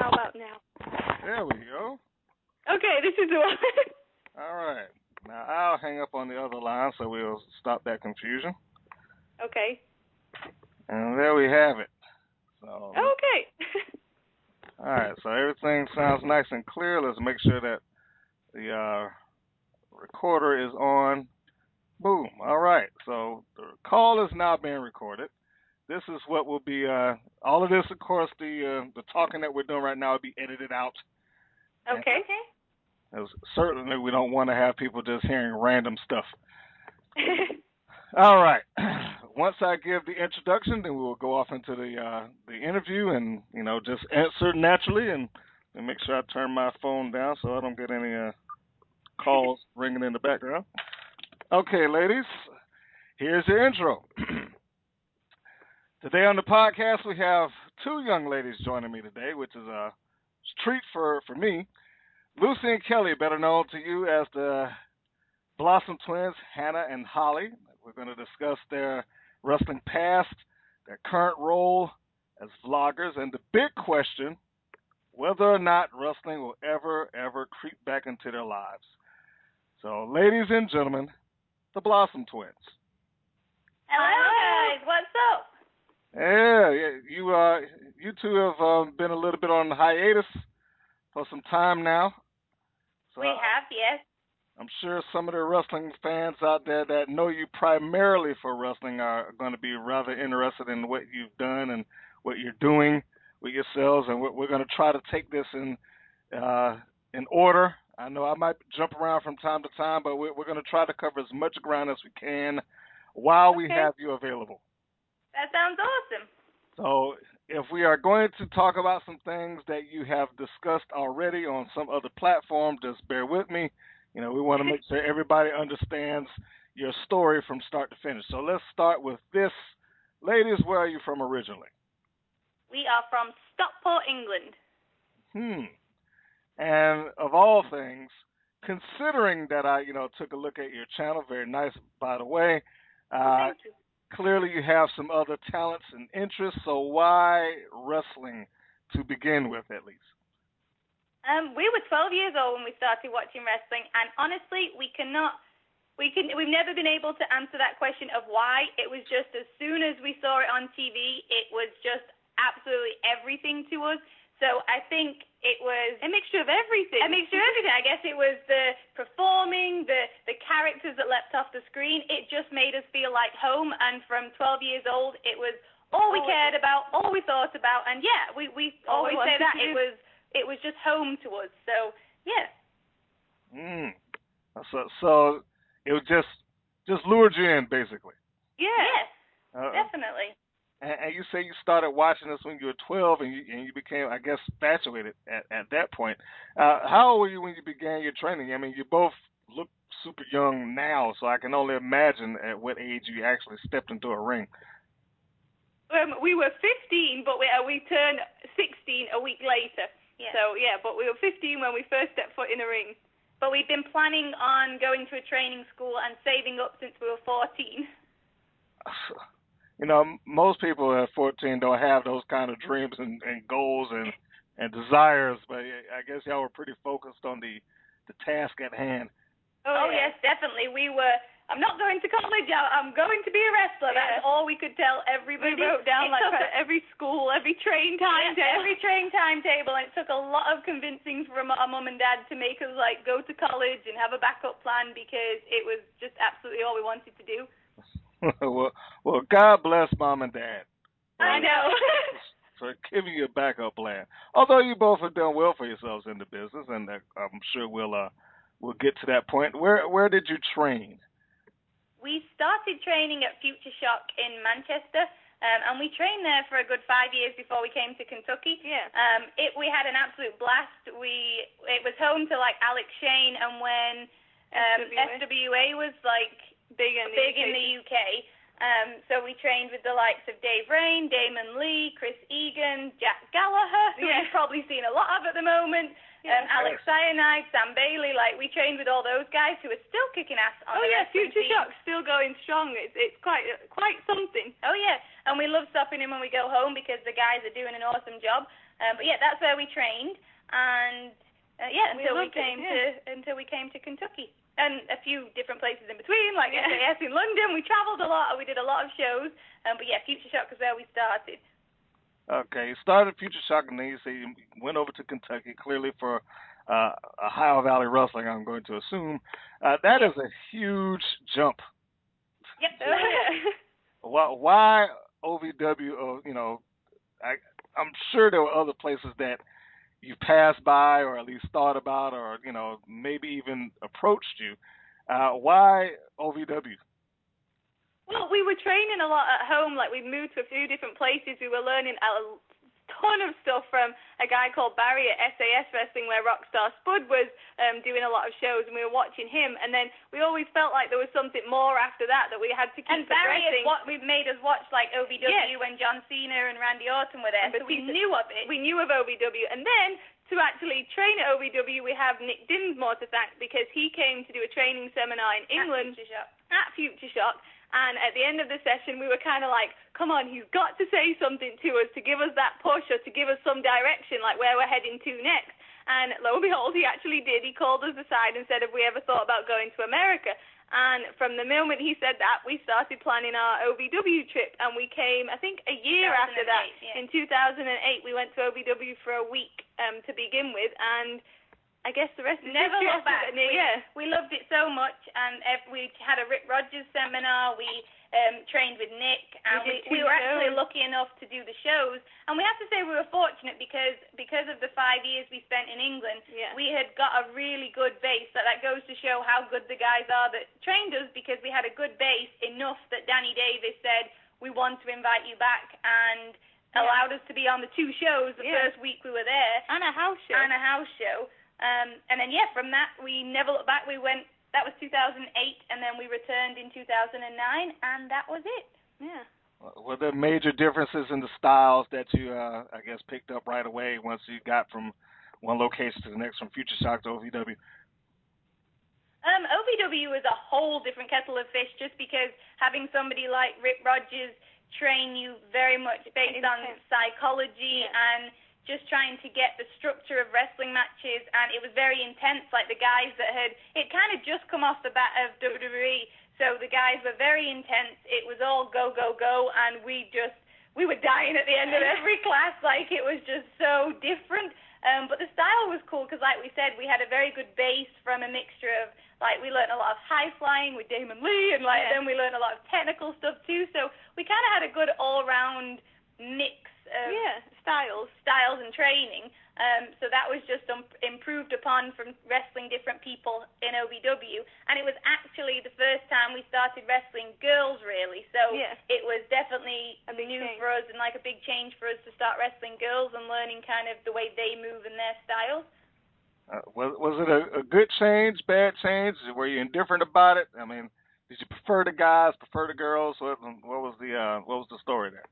How about now? There we go. Okay, this is the one. All right. Now I'll hang up on the other line so we'll stop that confusion. okay. And there we have it. So Okay. all right, so everything sounds nice and clear. Let's make sure that the uh, recorder is on. Boom. All right. So the call is now being recorded. This is what will be uh, all of this of course the uh, the talking that we're doing right now will be edited out. okay. As certainly we don't want to have people just hearing random stuff. All right. Once I give the introduction, then we will go off into the uh, the interview and you know just answer naturally and, and make sure I turn my phone down so I don't get any uh, calls ringing in the background. Okay, ladies, here's the intro. today on the podcast we have two young ladies joining me today, which is a treat for for me. Lucy and Kelly, better known to you as the Blossom Twins, Hannah and Holly. We're going to discuss their wrestling past, their current role as vloggers, and the big question whether or not wrestling will ever, ever creep back into their lives. So, ladies and gentlemen, the Blossom Twins. Hello guys, what's up? Yeah, yeah you uh, you two have um, been a little bit on hiatus for some time now. So We have, yes. I'm sure some of the wrestling fans out there that know you primarily for wrestling are going to be rather interested in what you've done and what you're doing with yourselves, and we're, we're going to try to take this in uh, in order. I know I might jump around from time to time, but we're, we're going to try to cover as much ground as we can while we have you available. That sounds awesome. So, if we are going to talk about some things that you have discussed already on some other platform, just bear with me. You know, we want to make sure everybody understands your story from start to finish. So, let's start with this. Ladies, where are you from originally? We are from Stockport, England. Hmm. And of all things, considering that I, you know, took a look at your channel, very nice, by the way. Uh, Thank you. Clearly you have some other talents and interests, so why wrestling to begin with, at least? Um, we were 12 years old when we started watching wrestling, and honestly, we cannot, we can, we've never been able to answer that question of why. It was just as soon as we saw it on TV, it was just absolutely everything to us. So I think it was A mixture of everything. a mixture of everything. I guess it was the performing, the the characters that leapt off the screen. It just made us feel like home. And from 12 years old, it was all we All cared about, all we thought about. And yeah, we we All we always say that it was it was just home to us. So yeah, Hmm. So, so it was just just lured you in, basically. Yeah. yes, Uh, definitely. And, and you say you started watching this when you were 12, and you and you became, I guess, infatuated at at that point. Uh, how old were you when you began your training? I mean, you both look super young now, so I can only imagine at what age you actually stepped into a ring. Um, we were 15, but we uh, we turned 16 a week later. Yeah. So yeah, but we were 15 when we first stepped foot in a ring. But we've been planning on going to a training school and saving up since we were 14. You know, most people at 14 don't have those kind of dreams and, and goals and and desires, but I guess y'all were pretty focused on the the task at hand. Oh, oh yes, definitely. We were. I'm not going to college. I- I'm going to be a wrestler. That's Yeah. all we could tell everybody. We everybody. wrote down It like took a- every school, every train time, Yeah, every train timetable, and it took a lot of convincing from our mum and dad to make us like go to college and have a backup plan because it was just absolutely all we wanted to do. well, well, God bless mom and dad. I know. for giving you a backup plan. Although you both have done well for yourselves in the business, and uh, I'm sure we'll uh we'll get to that point. Where where did you train? we started training at Future Shock in Manchester, um, and we trained there for a good five years before we came to Kentucky. yeah. Um, it we had an absolute blast. We it was home to like Alex Shane, and when um, FWA. FWA was like Big in the big UK. in the UK. Um, so we trained with the likes of Dave Rayne, Damon Lee, Chris Egan, Jack Gallagher, who Yeah. you've probably seen a lot of at the moment, Yeah. um, Alex Cyanide, Sam Bailey. Like we trained with all those guys who are still kicking ass on the side. Oh the yeah, Future scene. Shock's still going strong. It's it's quite quite something. Oh yeah, and we love stopping in when we go home because the guys are doing an awesome job. Um, but yeah, that's where we trained, and uh, yeah, until we, loved it, came yeah. to until we came to Kentucky. And a few different places in between, like Yeah. SAS in London. We travelled a lot. and We did a lot of shows. Um, but yeah, Future Shock was where we started. Okay, you started Future Shock, and then you say you went over to Kentucky, clearly for uh, Ohio Valley Wrestling. I'm going to assume uh, that is a huge jump. Yep. Why, why OVW? Or you know, I, I'm sure there were other places that you passed by, or at least thought about, or you know, maybe even approached you. Uh, why OVW? Well, we were training a lot at home. Like we moved to a few different places. We were learning a ton of stuff from a guy called Barry at SAS Wrestling, where Rockstar Spud was um, doing a lot of shows, and we were watching him. And then we always felt like there was something more after that that we had to keep And Barry progressing. had what we made us watch like OVW Yes. when John Cena and Randy Orton were there, And so we knew of it. We knew of OVW, and then. To actually train at OVW, we have Nick Dinsmore to thank because he came to do a training seminar in England at Future Shock. And at the end of the session, we were kind of like, come on, he's got to say something to us to give us that push or to give us some direction, like where we're heading to next. And lo and behold, he actually did. He called us aside and said, have we ever thought about going to America? And from the moment he said that, we started planning our OVW trip. And we came, I think, a year after that. yeah. In 2008, we went to OVW for a week um, to begin with. And I guess the rest is Never looked back. We- Yeah. We loved it so much, and we had a Rip Rogers seminar. We um, trained with Nick, and We we, we were actually lucky enough to do the shows. And we have to say we were fortunate because because of the five years we spent in England, Yeah. we had got a really good base. That that goes to show how good the guys are that trained us because we had a good base enough that Danny Davis said we want to invite you back and Yeah. allowed us to be on the two shows the Yeah. first week we were there And a house show. and a house show. Um, and then yeah, from that we never looked back. We went. That was 2008, and then we returned in 2009, and that was it. yeah. Were there major differences in the styles that you, uh, I guess, picked up right away once you got from one location to the next, from Future Shock to OVW? Um, OVW is a whole different kettle of fish just because having somebody like Rip Rogers train you very much based on psychology Yeah. and just trying to get the structure of wrestling matches and it was very intense like the guys that had it kind of just come off the bat of WWE so the guys were very intense it was all go go go and we just we were dying at the end of every class like it was just so different um, but the style was cool because, like we said, we had a very good base from a mixture of, like, we learned a lot of high flying with Damon Lee, and like Yeah. then we learned a lot of technical stuff too. So we kind of had a good all-round mix of yeah. Styles. styles and training. Um, so that was just um, improved upon from wrestling different people in OVW, and it was actually the first time we started wrestling girls, really. So Yeah. it was definitely A big new change. for us and like a big change for us to start wrestling girls and learning kind of the way they move and their styles. Uh, was was it a, a good change, bad change? Were you indifferent about it? I mean, did you prefer the guys, prefer the girls? What, what was the uh, what was the story there?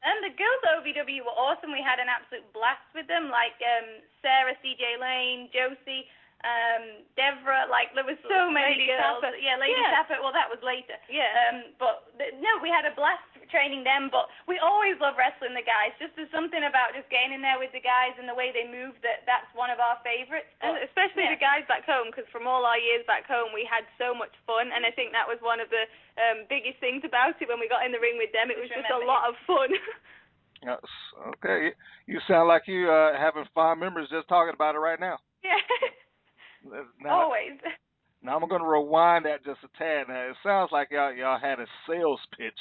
And the girls at OVW were awesome. We had an absolute blast with them, like um, Sarah, CJ Lane, Josie, um, Devra. Like there was so many Lady girls. Tapa. Yeah, Lady Yeah. Tapa. Well, that was later. Yeah. Um, but th- no, we had a blast training them. But we always love wrestling the guys. Just there's something about just getting in there with the guys and the way they move that that's one of our favorites. And especially yeah. the guys back home, because from all our years back home, we had so much fun, and I think that was one of the um, biggest things about it when we got in the ring with them. It was Just just a lot of fun. Uh, okay, you sound like you uh, having fond memories just talking about it right now. yeah. Now, always. Now I'm going to rewind that just a tad. Now it sounds like y'all y'all had a sales pitch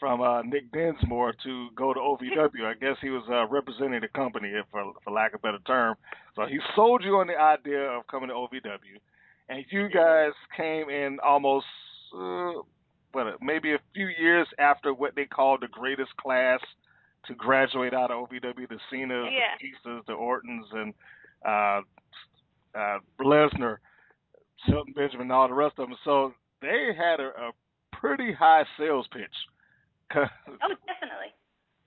from uh, Nick Dinsmore to go to OVW. I guess he was uh, representing the company, if for for lack of a better term. So he sold you on the idea of coming to OVW, and you guys came in almost uh, what maybe a few years after what they called the greatest class to graduate out of OVW, the Cenas, Yeah. the Batistas, the Ortons, and uh, uh, Lesnar. Shelton Benjamin and all the rest of them. So they had a, a pretty high sales pitch. Oh, definitely.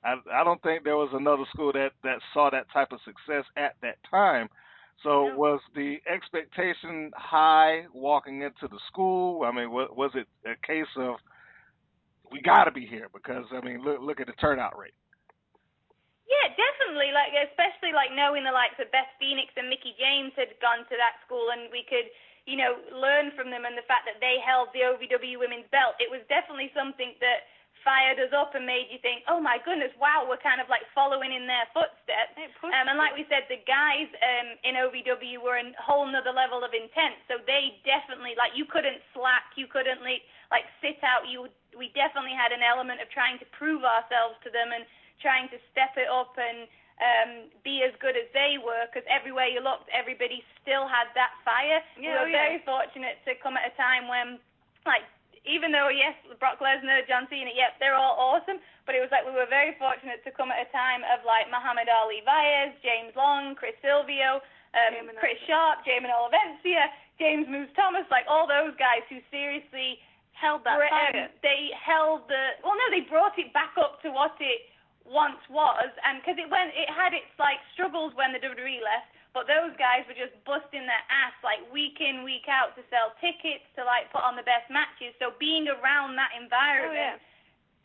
I, I don't think there was another school that, that saw that type of success at that time. So No. was the expectation high walking into the school? I mean, was, was it a case of we got to be here because I mean, look look at the turnout rate. Yeah, definitely. Like especially like knowing the likes of Beth Phoenix and Mickie James had gone to that school, and we could, you know, learn from them and the fact that they held the OVW women's belt. It was definitely something that fired us up and made you think, oh my goodness, wow, we're kind of like following in their footsteps. Um, and like we said, the guys um, in OVW were a whole nother level of intense. So they definitely like you couldn't slack, you couldn't like like sit out. You we definitely had an element of trying to prove ourselves to them and trying to step it up and um, be as good as they were because everywhere you looked, everybody still had that fire. Yeah, we were oh, yeah. very fortunate to come at a time when, like, even though yes, Brock Lesnar, John Cena, yep, they're all awesome, but it was like we were very fortunate to come at a time of like Muhammad Ali Vaez, James Long, Chris Silvio, um, Jamin Chris Sharp, Jamin Olivencia, James Moose Thomas, like all those guys who seriously Held that br- um, they held the well no they brought it back up to what it once was and because it went it had its like struggles when the WWE left but those guys were just busting their ass like week in week out to sell tickets to like put on the best matches so being around that Oh, environment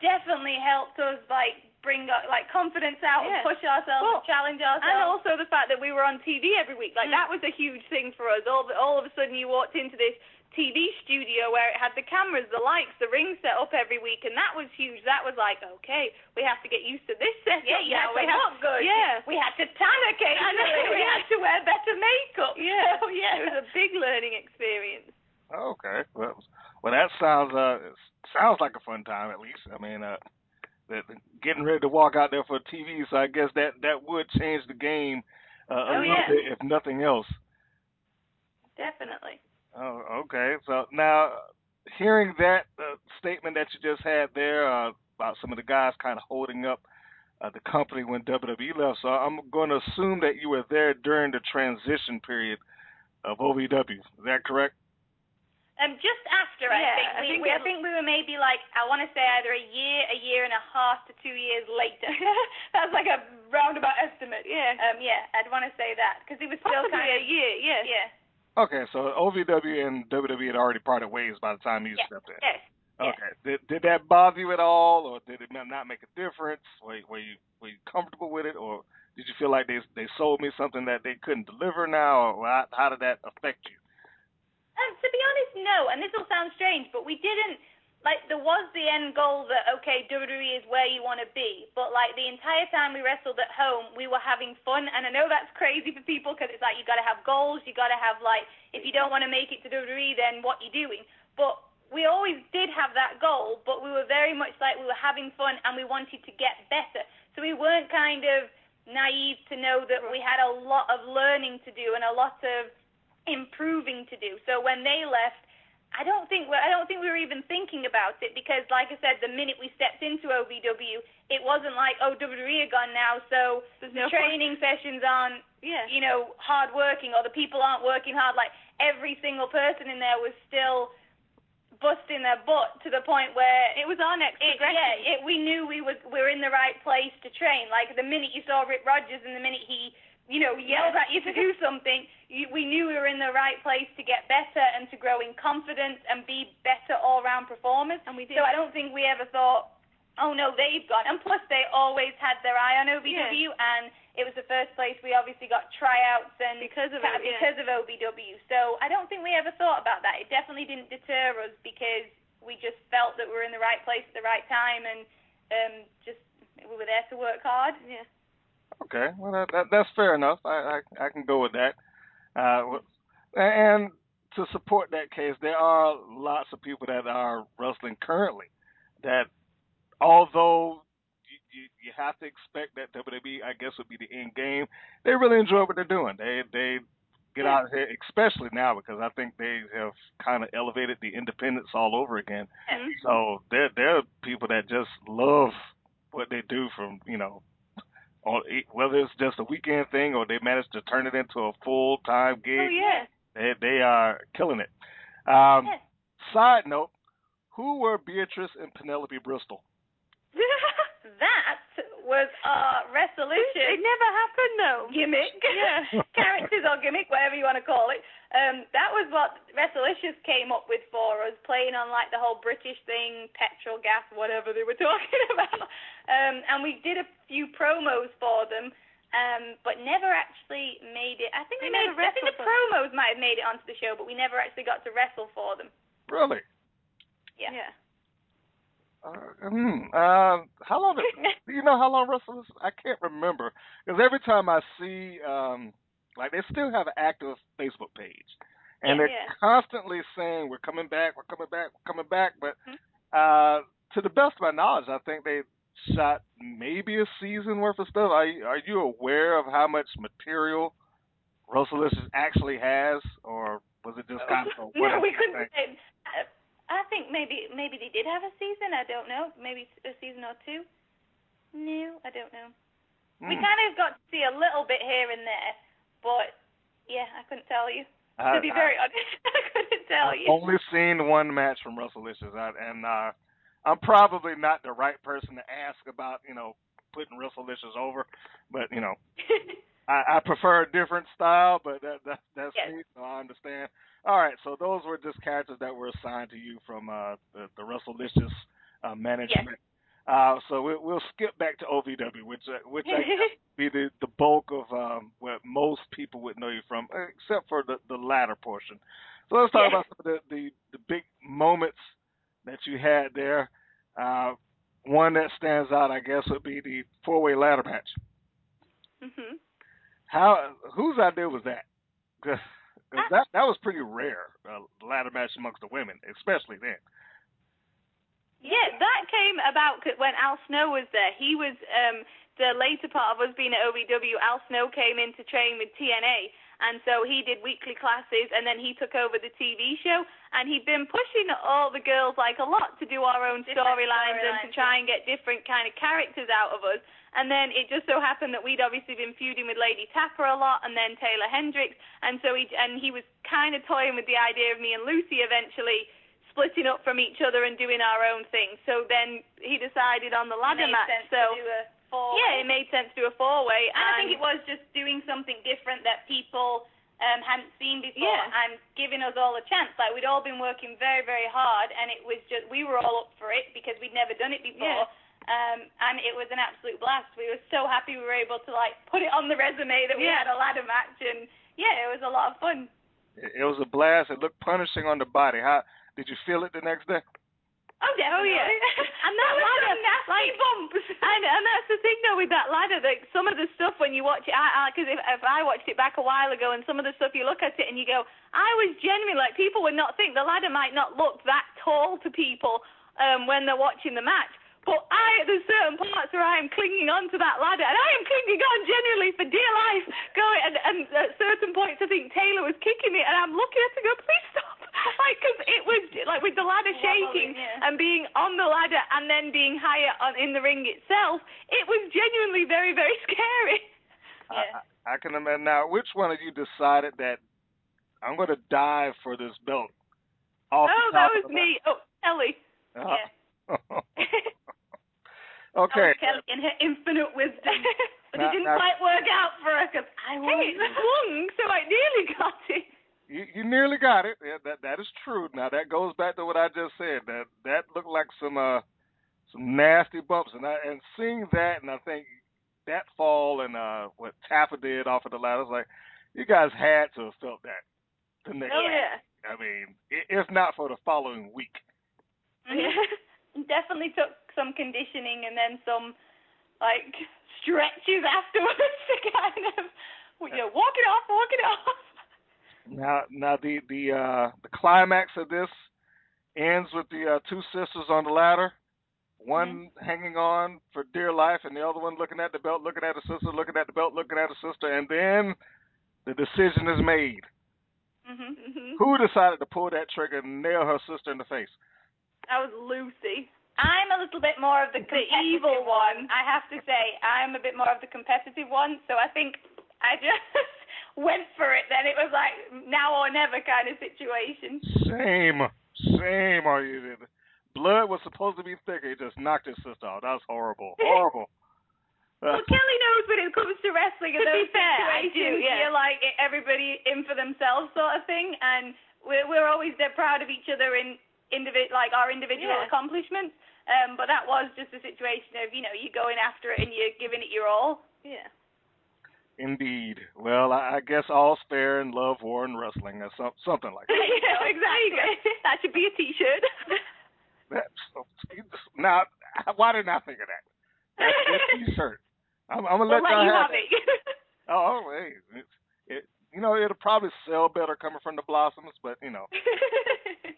definitely helped us like bring like confidence out Yeah. and push ourselves Well, and challenge ourselves And also the fact that we were on TV every week, like Mm. that was a huge thing for us. All all of a sudden, you walked into this TV studio where it had the cameras, the lights, the ring set up every week, and that was huge. That was like, okay, we have to get used to this setup yeah, you now. had we to have, look good. Yeah. We had to tan occasionally. We yeah. had to wear better makeup. Yeah, So, yeah. it was a big learning experience. Okay. Well, well, that sounds uh sounds like a fun time at least. I mean, uh, that getting ready to walk out there for TV, so I guess that that would change the game uh, a Oh, little yeah. bit, if nothing else. Definitely. Oh, okay. So now, hearing that uh, statement that you just had there uh, about some of the guys kind of holding up uh, the company when WWE left, so I'm going to assume that you were there during the transition period of OVW. Is that correct? Um, just after I Yeah, think I we, think we I think we were maybe like I want to say either a year, a year and a half to two years later. That's like a roundabout estimate. Yeah. Um, yeah, I'd want to say that because it was still Possibly kind a year, yeah. yeah. Okay, so OVW and WWE had already parted ways by the time you Yeah. stepped in. Yes. Okay. Did did that bother you at all, or did it not make a difference? Were, were you were you comfortable with it, or did you feel like they they sold me something that they couldn't deliver now, or how, how did that affect you? Um, to be honest, no. And this will sound strange, but we didn't like. There was the end goal that okay, WWE is where you want to be. But like the entire time we wrestled at home, we were having fun. And I know that's crazy for people because it's like you got to have goals. You got to have like if you don't want to make it to WWE, then what you doing? But we always did have that goal, but we were very much like we were having fun and we wanted to get better. So we weren't kind of naive to know that we had a lot of learning to do and a lot of improving to do. So when they left, I don't think we're, I don't think we were even thinking about it because, like I said, the minute we stepped into OVW, it wasn't like oh WWE are gone now, so There's the no training sessions aren't Yeah. you know hard working or the people aren't working hard. Like every single person in there was still busting their butt to the point where It was our next it, progression. yeah, it, we knew we was we were in the right place to train. Like the minute you saw Rip Rogers and the minute he, you know, yelled at you to do something, we knew we were in the right place to get better and to grow in confidence and be better all-round performers. And we did. So I don't think we ever thought, oh no, they've gone. And plus, they always had their eye on OVW, and it was the first place we obviously got tryouts and Because of ca- it, yeah. of OVW. So I don't think we ever thought about that. It definitely didn't deter us because we just felt that we were in the right place at the right time, and um, just we were there to work hard. yeah. Okay, well that, that that's fair enough. I, I I can go with that. Uh, and to support that case, there are lots of people that are wrestling currently that, although you, you, you have to expect that WWE, I guess, would be the end game. They really enjoy what they're doing. They they get out here, especially now because I think they have kind of elevated the independence all over again. So there there are people that just love what they do from you know, on whether it's just a weekend thing or they manage to turn it into a full time gig. Oh yeah. They they are killing it. Um, Yes. Side note: Who were Beatrice and Penelope Bristol? That was our resolution. it never happened though. gimmick. Yeah. Characters or gimmick, whatever you want to call it. Um, that was what Wrestlicious came up with for us, playing on like the whole British thing, petrol, gas, whatever they were talking about. Um, and we did a few promos for them, um, but never actually made it. I think we, We made. I think the wrestled for promos might have made it onto the show, but we never actually got to wrestle for them. Really? Yeah. Yeah. Uh, hmm. Uh, how long? Did, do you know how long wrestlers? I can't remember because every time I see, um, like they still have an active Facebook page, and Yeah, they're yeah. constantly saying we're coming back, we're coming back, we're coming back. But Mhm. uh, to the best of my knowledge, I think they shot maybe a season worth of stuff. Are you, are you aware of how much material Wrestlicious actually has, or was it just kind of a no, we couldn't. thing? I, think maybe maybe they did have a season. I don't know. Maybe a season or two. No, I don't know. We Hmm. kind of got to see a little bit here and there, but yeah, I couldn't tell you. I- to be I- very honest, I couldn't tell I've you. only seen one match from Wrestlicious, I- and uh, I'm probably not the right person to ask about, you know, putting Wrestlicious over. But you know, I, I prefer a different style. But that, that that's Yes. me, so I understand. All right, so those were just characters that were assigned to you from uh, the, the Wrestlicious uh, management. Uh, so we, we'll skip back to OVW, which uh, which I be the the bulk of um, what most people would know you from, uh, except for the the latter portion. So let's talk Yeah. about some of the, the the big moments that you had there. Uh, one that stands out, I guess, would be the four way ladder match. mhm. How whose idea was that? Because that that was pretty rare, uh, ladder match amongst the women, especially then. Yeah, that came about when Al Snow was there. He was um the later part of us being at OVW. Al Snow came in to train with TNA, and so he did weekly classes, and then he took over the TV show, and he'd been pushing all the girls like a lot to do our own storylines and to try and get different kind of characters out of us. And then it just so happened that we'd obviously been feuding with Lady Tapa a lot, and then Taeler Hendrix, and so he and he was kind of toying with the idea of me and Lucy eventually splitting up from each other and doing our own thing. So then he decided on the ladder Made match. sense so to do a four. yeah, it made sense to do a four way. And I think it was just doing something different that people um, hadn't seen before Yeah. and giving us all a chance. Like we'd all been working very, very hard, and it was just we were all up for it because we'd never done it before. Yeah. Um, and it was an absolute blast. We were so happy we were able to like put it on the resume that we Yeah. had a ladder match, and yeah, it was a lot of fun. It, it was a blast. It looked punishing on the body. How did you feel it the next day? Oh, definitely. yeah. And that was ladder, some nasty like, bumps. And and that's the thing though with that ladder, that some of the stuff when you watch it, I because if, if I watched it back a while ago, and some of the stuff you look at it and you go, I was genuinely like people would not think the ladder might not look that tall to people um when they're watching the match. But I, there's certain parts where I am clinging on to that ladder, and I am clinging on genuinely for dear life. Going and, and at certain points, I think Taeler was kicking me, and I'm looking at her, go, please stop, like because it was like with the ladder shaking yeah. and being on the ladder and then being higher on in the ring itself, it was genuinely very, very scary. Yeah. I, I can imagine. Now, which one of you decided that I'm going to dive for this belt? Off oh, that was of the me. Oh, Ellie. mat? Uh, That okay. was Kelly in her infinite wisdom. But Now- it didn't now- quite work out for her because I won. Hey, it swung, so I nearly got it. You, you nearly got it. Yeah, that that is true. Now that goes back to what I just said. That that looked like some uh some nasty bumps, and I and seeing that, and I think that fall and uh what Tapa did off of the ladder, I was like, you guys had to have felt that the next. Oh week. yeah. I mean, if not for the following week. Yeah. Definitely took some conditioning and then some like stretches afterwards to kind of you know walk it off, walk it off. Now, now the the uh, the climax of this ends with the uh, two sisters on the ladder, one hanging on for dear life, and the other one looking at the belt, looking at her sister, looking at the belt, looking at her sister, and then the decision is made. Mhm. Mhm. Who decided to pull that trigger and nail her sister in the face? That was Lucy. I'm a little bit more of the, The competitive evil one. I have to say, I'm a bit more of the competitive one. So I think I just went for it. Then it was like now or never kind of situation. Same, same. Are you? Blood was supposed to be thicker. He just knocked his sister out. That's horrible, horrible. Uh, Well, Kelly knows when it comes to wrestling To and be those fair, I situations. do yeah. feel like everybody in for themselves sort of thing, and we're we're always dead proud of each other in individ like our individual Yeah. accomplishments. Um, but that was just a situation of you know you going after it and you're giving it your all. Yeah. Indeed. Well, I, I guess all's fair in love, war, and wrestling, or some, something like that. yeah, exactly. that should be a T-shirt. That's, now, why didn't I think of that? That's a T-shirt. I'm, I'm gonna we'll let let y'all you have have it. Oh, oh hey, it's, it, you know, it'll probably sell better coming from the Blossoms, but you know,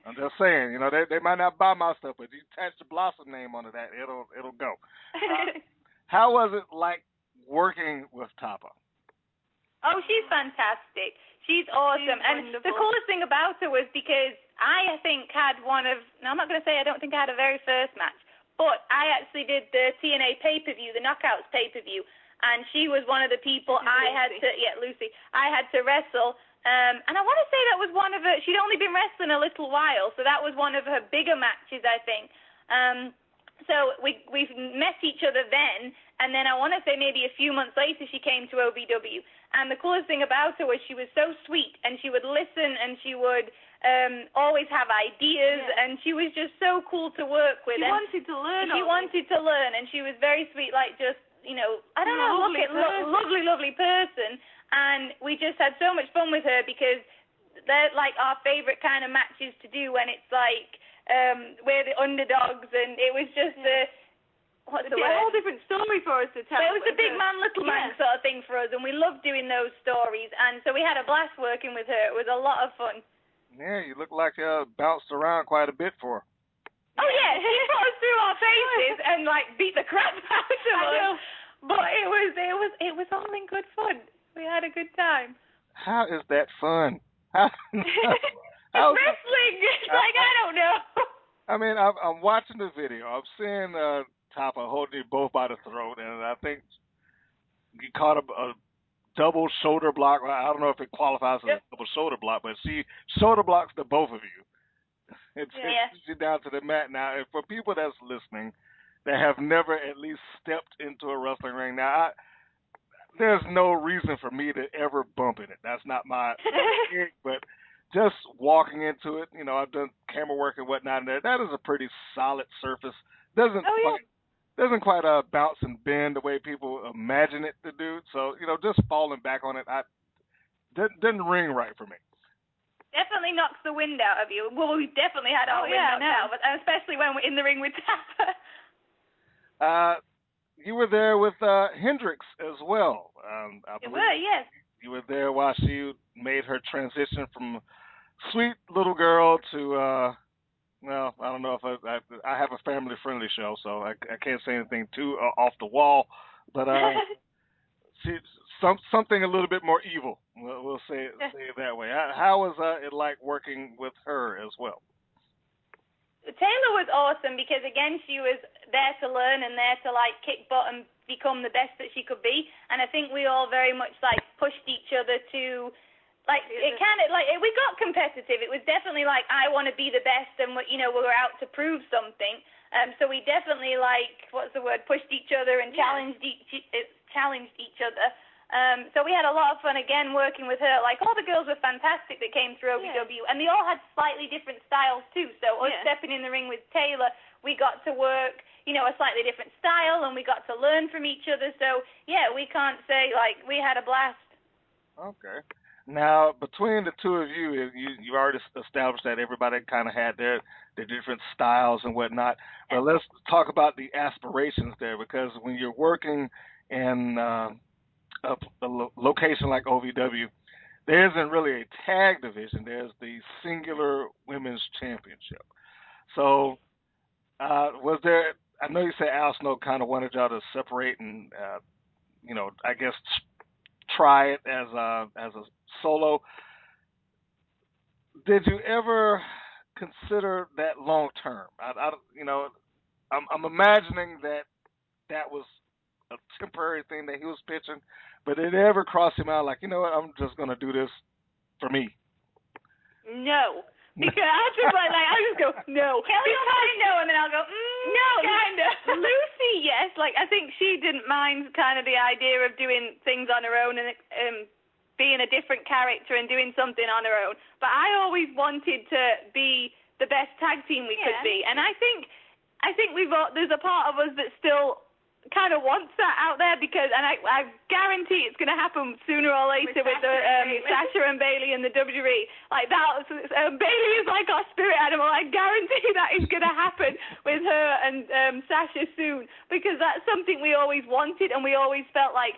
I'm just saying, you know, they they might not buy my stuff, but if you attach the Blossom name onto that, it'll it'll go. Uh, how was it like working with Tapa? Oh, she's fantastic. She's awesome. She's and the coolest thing about her was because I, I think, had one of, no, I'm not going to say I don't think I had a very first match, but I actually did the TNA pay-per-view, the Knockouts pay-per-view, and she was one of the people is I had to, yeah, Lucy, I had to wrestle. Um, and I want to say that was one of her, she'd only been wrestling a little while, so that was one of her bigger matches, I think. Um, so we we've met each other then, and then I want to say maybe a few months later she came to OVW. And the coolest thing about her was she was so sweet, and she would listen, and she would um always have ideas, Yeah. and she was just so cool to work with. she and wanted to learn. she wanted to learn, and she was very sweet, like just you know, I don't know, look Lovely at lo- lovely, lovely person, and we just had so much fun with her because they're like our favorite kind of matches to do when it's like um we're the underdogs, and it was just Yeah. a what's It's the a word? whole different story for us to tell. But it was a big It's man, little man Yeah. sort of thing for us, and we loved doing those stories. And so we had a blast working with her. It was a lot of fun. Yeah, you look like you bounced around quite a bit for her. Oh yeah, she put us through our faces and like beat the crap out of us. know. But it was it was it was all in good fun. We had a good time. How is that fun? How, It's how, wrestling. It's like I don't know. I mean, I'm, I'm watching the video. I'm seeing uh, Tapa holding you both by the throat, and I think you caught a, a double shoulder block. I don't know if it qualifies as Yep. a double shoulder block, but she shoulder blocks the both of you. It Yeah. takes you down to the mat. Now, and for people that's listening that have never at least stepped into a wrestling ring, now I, there's no reason for me to ever bump in it. That's not my gig, but just walking into it, you know, I've done camera work and whatnot and. That is a pretty solid surface. Doesn't Oh, yeah. Quite doesn't quite uh bounce and bend the way people imagine it to do. So, you know, just falling back on it, I didn't, didn't ring right for me. Definitely knocks the wind out of you. Well, we definitely had our Oh, wind yeah, I knocked know. out, but especially when we're in the ring with Tapa. Uh, you were there with uh, Hendrix as well. Um, I It believe were, yes. you were there while she made her transition from sweet little girl to uh, well, I don't know if I I, I have a family friendly show, so I, I can't say anything too uh, off the wall, but uh, she some something a little bit more evil. We'll, we'll say it, say it that way. How, how was uh, it like working with her as well? Taeler was awesome because again she was there to learn and there to like kick butt and become the best that she could be and I think we all very much like pushed each other to like it kind of like we got competitive it was definitely like I want to be the best and we- you know we were out to prove something um so we definitely like what's the word pushed each other and Yeah. challenged each uh, challenged each other um, so we had a lot of fun again working with her. Like all the girls were fantastic that came through Yeah. And they all had slightly different styles too. So us Yeah. stepping in the ring with Taeler, we got to work, you know, a slightly different style, and we got to learn from each other. So yeah, we can't say like we had a blast. Okay. Now, between the two of you, you you already established that everybody kind of had their their different styles and whatnot. But let's talk about the aspirations there, because when you're working in uh, a, a lo- location like OVW, there isn't really a tag division. There's the singular women's championship. So, uh, was there? I know you said Al Snow kind of wanted y'all to separate and, uh, you know, I guess try it as a as a solo. Did you ever consider that long term? I, I, you know, I'm, I'm imagining that that was a temporary thing that he was pitching, but did it ever cross him out like, you know what, I'm just gonna do this for me? No. Because I just like, like I just go no. Kelly will Because- say no, and then I'll go mm, No, kind of. Lucy, yes. Like I think she didn't mind kind of the idea of doing things on her own and um being a different character and doing something on her own. But I always wanted to be the best tag team we Yeah. could be. And I think I think we've all, there's a part of us that still kind of wants that out there because, and I, I guarantee it's going to happen sooner or later with, With the Sasha and um, Bayley. Sasha and Bayley and the WWE. Like that, um, Bayley is like our spirit animal. I guarantee that is going to happen with her and um, Sasha soon because that's something we always wanted and we always felt like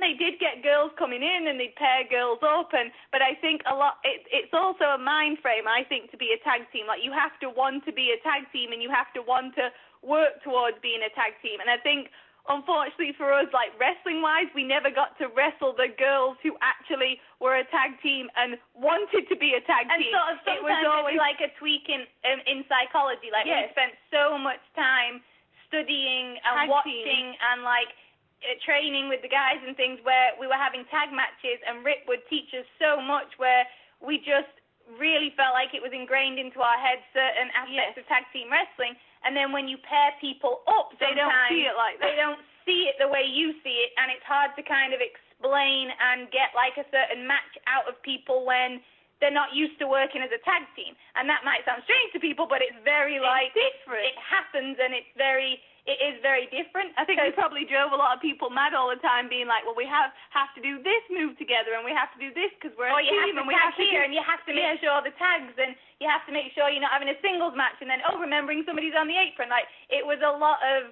they did get girls coming in and they'd pair girls up and but I think a lot it, it's also a mind frame I think to be a tag team like you have to want to be a tag team and you have to want to work towards being a tag team and I think unfortunately for us like wrestling wise we never got to wrestle the girls who actually were a tag team and wanted to be a tag And team sort of sometimes it was always like a tweak in um, in psychology. Like Yes. we spent so much time studying and Tag watching and like Uh, training with the guys and things where we were having tag matches and Rip would teach us so much where we just really felt like it was ingrained into our heads certain aspects Yes. of tag team wrestling. And then when you pair people up, they don't see it like that they don't see it the way you see it, and it's hard to kind of explain and get like a certain match out of people when they're not used to working as a tag team. And that might sound strange to people, but it's very like different it happens, and it's very it is very different. I think we probably drove a lot of people mad all the time, being like, "Well, we have have to do this move together, and we have to do this because we're a team, and we have to here, do." and you have to make Yes. sure the tags, and you have to make sure you're not having a singles match, and then oh, remembering somebody's on the apron. Like it was a lot of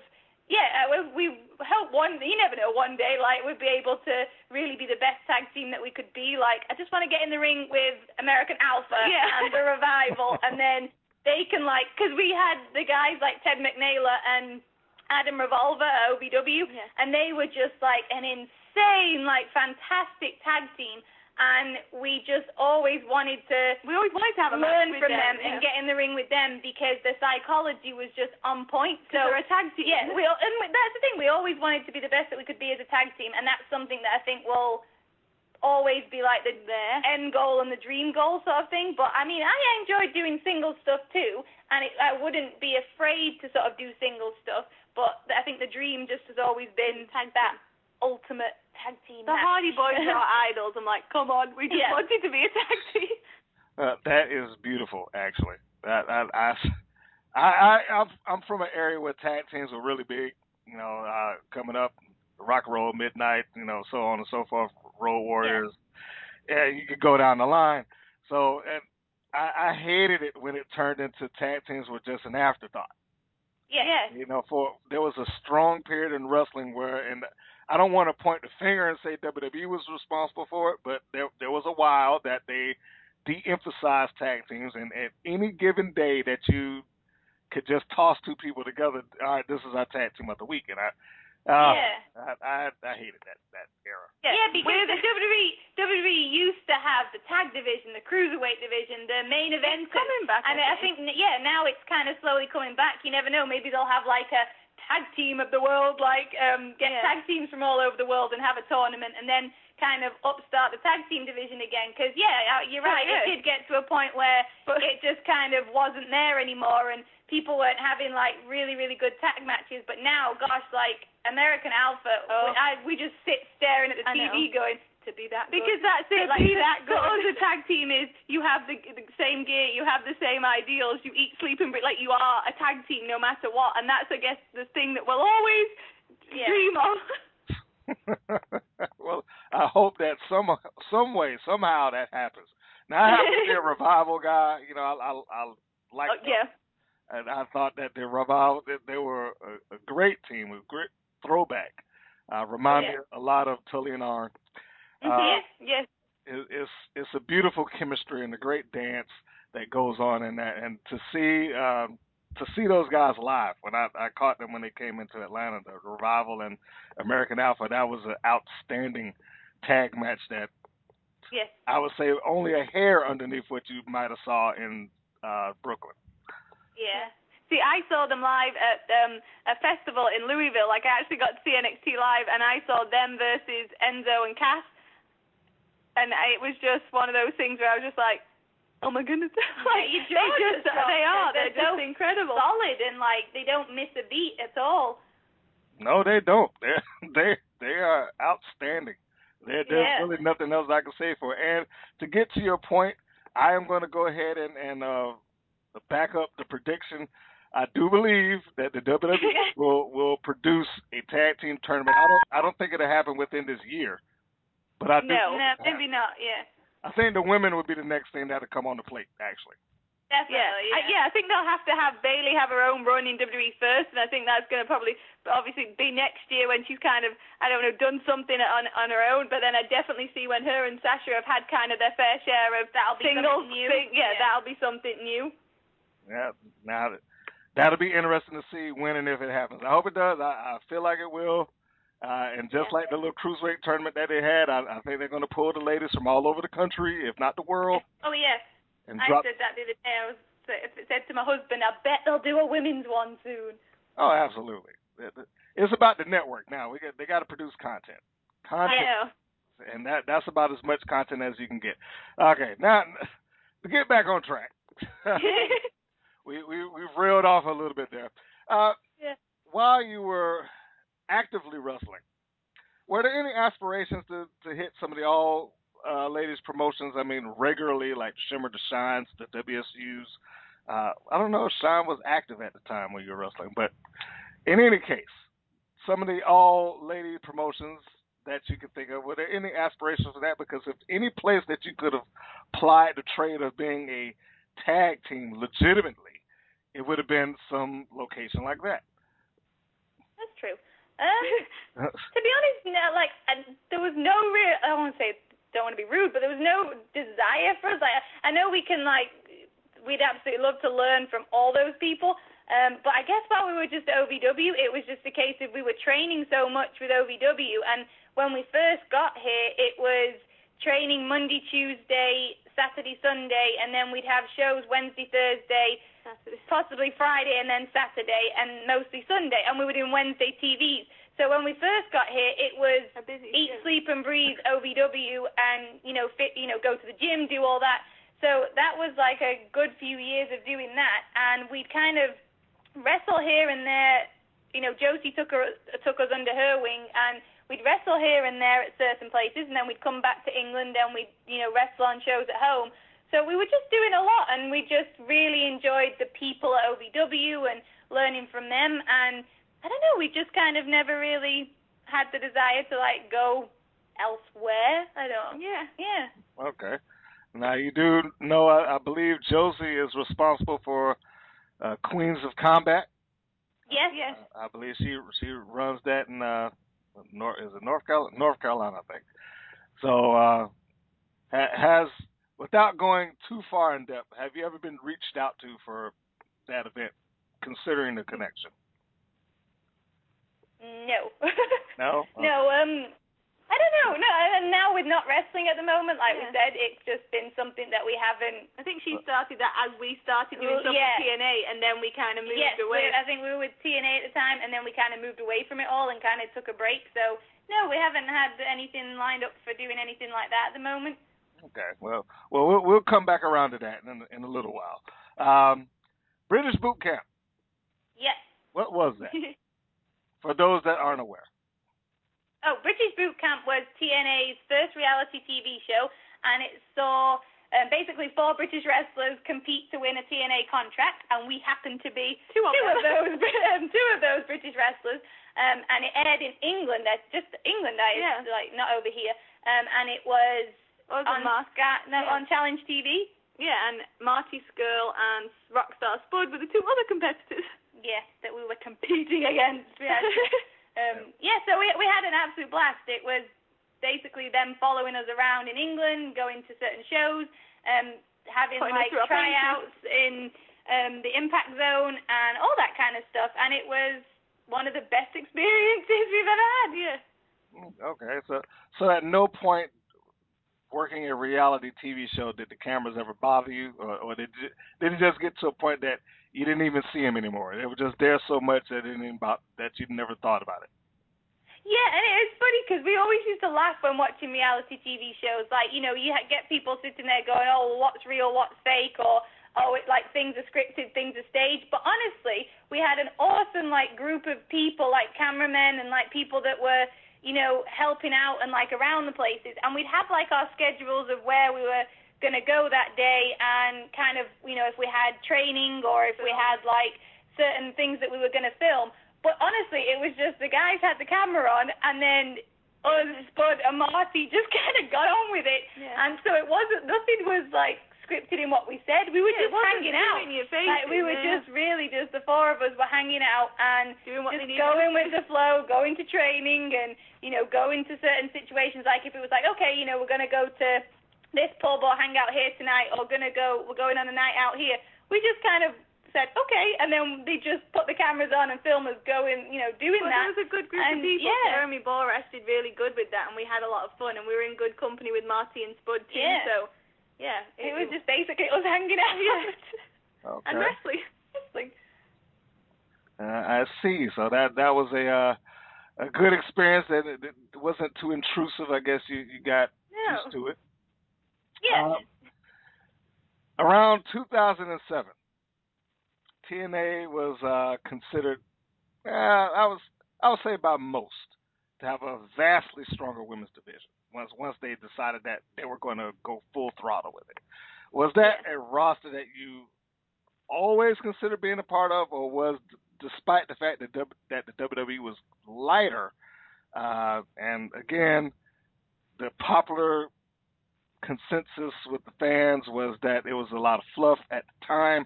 yeah. uh, We, we hope one. You never know. One day, like we'd be able to really be the best tag team that we could be. Like I just want to get in the ring with American Alpha Yeah. and the Revival, and then they can like because we had the guys like Ted McNaler and Adam Revolver at OVW, Yeah. and they were just like an insane, like fantastic tag team. And we just always wanted to We always wanted to have a learn from them, them yeah. and get in the ring with them because the psychology was just on point. So they're a tag team. yeah, we and that's the thing. We always wanted to be the best that we could be as a tag team, and that's something that I think will always be like the there. end goal and the dream goal sort of thing. But I mean, I enjoy doing single stuff too, and it, I wouldn't be afraid to sort of do single stuff. But I think the dream just has always been Tag that ultimate tag team. The match. Hardy Boys are our idols. I'm like, come on, we just Yeah. wanted to be a tag team. Uh, that is beautiful, actually. That I I I I I'm, I'm from an area where tag teams were really big. You know, uh, coming up, Rock and Roll Midnight, you know, so on and so forth, Road Warriors. Yeah, you could go down the line. So, and I, I hated it when it turned into tag teams were just an afterthought. Yeah. You know, for there was a strong period in wrestling where, and I don't want to point the finger and say WWE was responsible for it, but there there was a while that they de-emphasized tag teams, and at any given day that you could just toss two people together, all right, this is our tag team of the week, and I, uh, Yeah. I, I I hated that that era. Yeah, because the WWE WWE used to have the tag division, the cruiserweight division, the main event. It's coming back. And I think yeah, now it's kind of slowly coming back. You never know. Maybe they'll have like a tag team of the world, like um get Yeah. tag teams from all over the world and have a tournament, and then kind of upstart the tag team division again. Because yeah, uh, you're Oh, right. yeah. It did get to a point where But- it just kind of wasn't there anymore, and people weren't having like really really good tag matches. But now, gosh, like American Alpha, Oh. we, I, we just sit staring at the I TV know. going to be that good. Because that's it. To Like be the, that for us, good. a tag team is you have the, the same gear, you have the same ideals, you eat, sleep, and breathe. Like you are a tag team no matter what, and that's I guess the thing that we'll always Yeah. dream of. well, I hope that some some way somehow that happens. Now I happen to be a revival guy. You know, I I, I like Oh, yeah. And I thought that the revival that they were a, a great team, a great throwback. Uh, remind Yeah. me a lot of Tully and Arn. Uh, yes, yes. it, it's it's a beautiful chemistry and a great dance that goes on in that, and to see um, to see those guys live when I, I caught them when they came into Atlanta, the revival and American Alpha, that was an outstanding tag match that Yes. I would say only a hair underneath what you might have saw in uh, Brooklyn. Yeah. See, I saw them live at um, a festival in Louisville. Like, I actually got to see NXT live, and I saw them versus Enzo and Cass. And it was just one of those things where I was just like, oh my goodness. like, your they just, just they are. They're They're, just so incredible. Solid and like they don't miss a beat at all. No, they don't. They're they they are outstanding. There, there's Yeah. really nothing else I can say for it. And to get to your point, I am going to go ahead and and uh, back up the prediction. I do believe that the WWE will will produce a tag team tournament. I don't I don't think it'll happen within this year, but I do. No, no, maybe not. Yeah. I think the women would be the next thing that to come on the plate. Actually. Definitely, yeah. Yeah. I, yeah, I think they'll have to have Bayley have her own run in WWE first, and I think that's going to probably obviously be next year when she's kind of I don't know done something on on her own. But then I definitely see when her and Sasha have had kind of their fair share of that'll be singles. New. Thing, yeah, yeah, that'll be something new. Yeah, now that'll be interesting to see when and if it happens. I hope it does. I, I feel like it will. Uh, and just yeah. like the little cruiserweight tournament that they had, I, I think they're going to pull the ladies from all over the country, if not the world. Oh yes, and I drop... said that the other day. I was said to my husband, I bet they'll do a women's one soon. Oh, absolutely. It's about the network now. We got they got to produce content. Content. And that that's about as much content as you can get. Okay, now to get back on track. we we we've reeled off a little bit there. Uh, yeah. While you were actively wrestling, were there any aspirations to to hit some of the all uh, ladies promotions? I mean, regularly, like Shimmer to Shines, the WSU's. Uh, I don't know if Shine was active at the time when you were wrestling, but in any case, some of the all lady promotions that you could think of, were there any aspirations for that? Because if any place that you could have applied the trade of being a tag team legitimately, it would have been some location like that. That's true. Uh, to be honest, no, like there was no real. I don't want to say don't want to be rude, but there was no desire for us. Like, I know we can like, we'd absolutely love to learn from all those people. Um, but I guess while we were just OVW, it was just a case of we were training so much with OVW, and when we first got here, it was training Monday, Tuesday, Saturday, Sunday, and then we'd have shows Wednesday, Thursday, Saturday. possibly Friday, and then Saturday, and mostly Sunday, and we were doing Wednesday TVs. So when we first got here, it was eat, show. sleep, and breathe OVW, and you know, fit, you know, go to the gym, do all that. So that was like a good few years of doing that, and we'd kind of wrestle here and there. You know, Josie took her took us under her wing, and we'd wrestle here and there at certain places, and then we'd come back to England and we'd you know wrestle on shows at home. So we were just doing a lot, and we just really enjoyed the people at OVW and learning from them, and I don't know. We just kind of never really had the desire to like go elsewhere. I don't. Yeah. Yeah. Okay. Now you do know. I, I believe Josie is responsible for uh, Queens of Combat. Yes. Yes. Uh, I believe she she runs that in uh, North is it North Carolina? North Carolina, I think. So uh, has without going too far in depth, have you ever been reached out to for that event, considering the connection? No. no. Okay. No. Um. I don't know. No, and now with not wrestling at the moment, like yeah. we said, it's just been something that we haven't. I think she started that as we started doing well, stuff yeah. with TNA, and then we kind of moved yes, away. I think we were with TNA at the time, and then we kind of moved away from it all and kind of took a break. So no, we haven't had anything lined up for doing anything like that at the moment. Okay. Well, well, we'll, we'll come back around to that in in a little while. Um, British Boot Camp. Yes. What was that? for those that aren't aware? Oh, British Boot Camp was TNA's first reality TV show, and it saw um, basically four British wrestlers compete to win a TNA contract, and we happened to be two of, two of those um, two of those British wrestlers. Um, and it aired in England. That's just England, I yeah. like not over here. Um, and it was, was on Sky, no, yeah. on Challenge TV. Yeah, and Marty Scurll and Rockstar Spud were the two other competitors. Yes, that we were competing against. Yeah. um, yeah, so we we had an absolute blast. It was basically them following us around in England, going to certain shows, um, having Putting like tryouts in um, the Impact Zone and all that kind of stuff, and it was one of the best experiences we've ever had. Yeah. Okay, so so at no point working a reality TV show did the cameras ever bother you, or, or did you, did it just get to a point that you didn't even see them anymore. They were just there so much that it about that you never thought about it. Yeah, and it's funny because we always used to laugh when watching reality TV shows. Like, you know, you get people sitting there going, "Oh, what's real, what's fake," or "Oh, it's like things are scripted, things are staged." But honestly, we had an awesome like group of people, like cameramen and like people that were, you know, helping out and like around the places. And we'd have like our schedules of where we were going to go that day and kind of, you know, if we had training or if we had like certain things that we were going to film. But honestly, it was just the guys had the camera on and then us, Spud and Marty just kind of got on with it. Yeah. And so it wasn't, nothing was like scripted in what we said. We were Yeah, just hanging out. in your face, Like we were yeah. just really just the four of us were hanging out and Doing what just going with the flow, going to training and, you know, going to certain situations like if it was like, okay, you know, we're gonna go to this pub or hang out here tonight or gonna go we're going on a night out here. We just kind of said, Okay and then they just put the cameras on and film us going, you know, doing Well, that. there was a good group And, of people. yeah. Jeremy Borash did really good with that, and we had a lot of fun, and we were in good company with Marty and Spud too. Yeah. So, yeah, it was just basically us hanging out. Yeah. Okay. and wrestling. Wrestling. Uh, I see. So that that was a uh, a good experience. That it, it wasn't too intrusive. I guess you you got No. used to it. Yeah. Um, around 2007, TNA was uh, considered, uh, I was, I would say by most, to have a vastly stronger women's division. Once once they decided that they were going to go full throttle with it, was that a roster that you always considered being a part of, or was despite the fact that w, that the WWE was lighter, uh, and again, the popular consensus with the fans was that it was a lot of fluff at the time.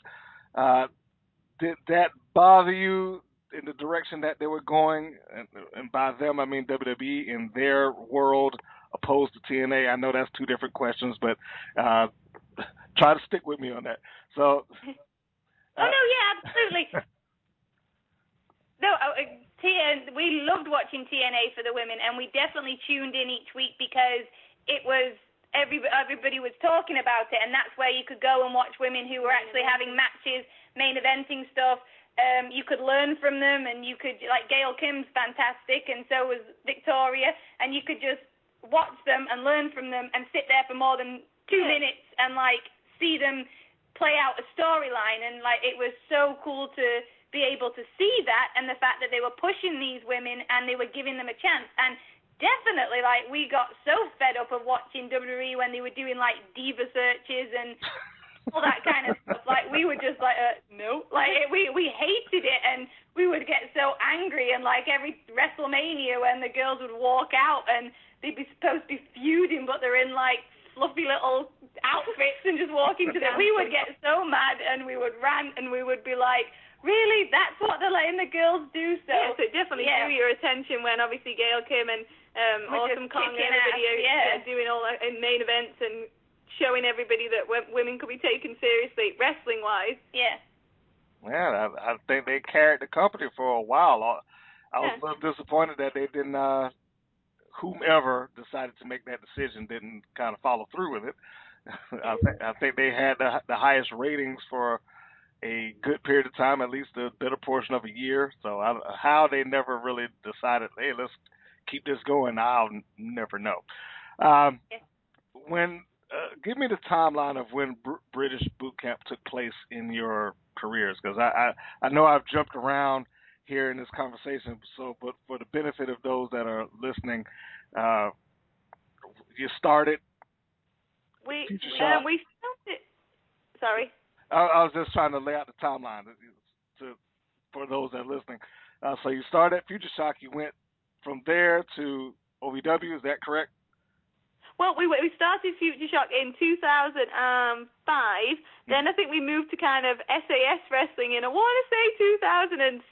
Uh, did that bother you in the direction that they were going? And, and by them, I mean WWE in their world opposed to TNA. I know that's two different questions, but uh, try to stick with me on that. So, Oh no, yeah, absolutely. no, uh, uh, TN, we loved watching TNA for the women, and we definitely tuned in each week because it was every everybody was talking about it, and that's where you could go and watch women who were actually having matches, main eventing stuff. Um, you could learn from them, and you could like Gail Kim's fantastic, and so was Victoria, and you could just watch them and learn from them, and sit there for more than two Yeah. minutes and like see them play out a storyline and like it was so cool to be able to see that and the fact that they were pushing these women and they were giving them a chance and definitely like we got so fed up of watching WWE when they were doing like diva searches and all that kind of stuff like we were just like uh, no like it, we we hated it and we would get so angry and like every WrestleMania when the girls would walk out and they'd be supposed to be feuding but they're in like fluffy little outfits and just walking to them. We would get so mad and we would rant and we would be like, really? That's what they're letting the girls do? So, yeah, so it definitely yeah. drew your attention when obviously Gail came and um, We're Awesome Kong and everybody ass, are yeah. doing all that in main events and showing everybody that women could be taken seriously wrestling wise. yeah. yeah, I, I think they carried the company for a while. I, I was Yeah. a little disappointed that they didn't. Uh, whomever decided to make that decision didn't kind of follow through with it. I think I think they had the, the highest ratings for a good period of time, at least a better portion of a year. So I, how they never really decided, hey, let's keep this going, I'll n- never know. Um, when uh, give me the timeline of when Br- British boot camp took place in your careers, because I, I I know I've jumped around here in this conversation. So, but for the benefit of those that are listening, uh, you started. We um, we started. Sorry. I, I was just trying to lay out the timeline to, to for those that are listening. Uh, so you started at Future Shock. You went from there to OVW. Is that correct? Well, we we started Future Shock in 2005. Then I think we moved to kind of SAS wrestling in I want to say 2007.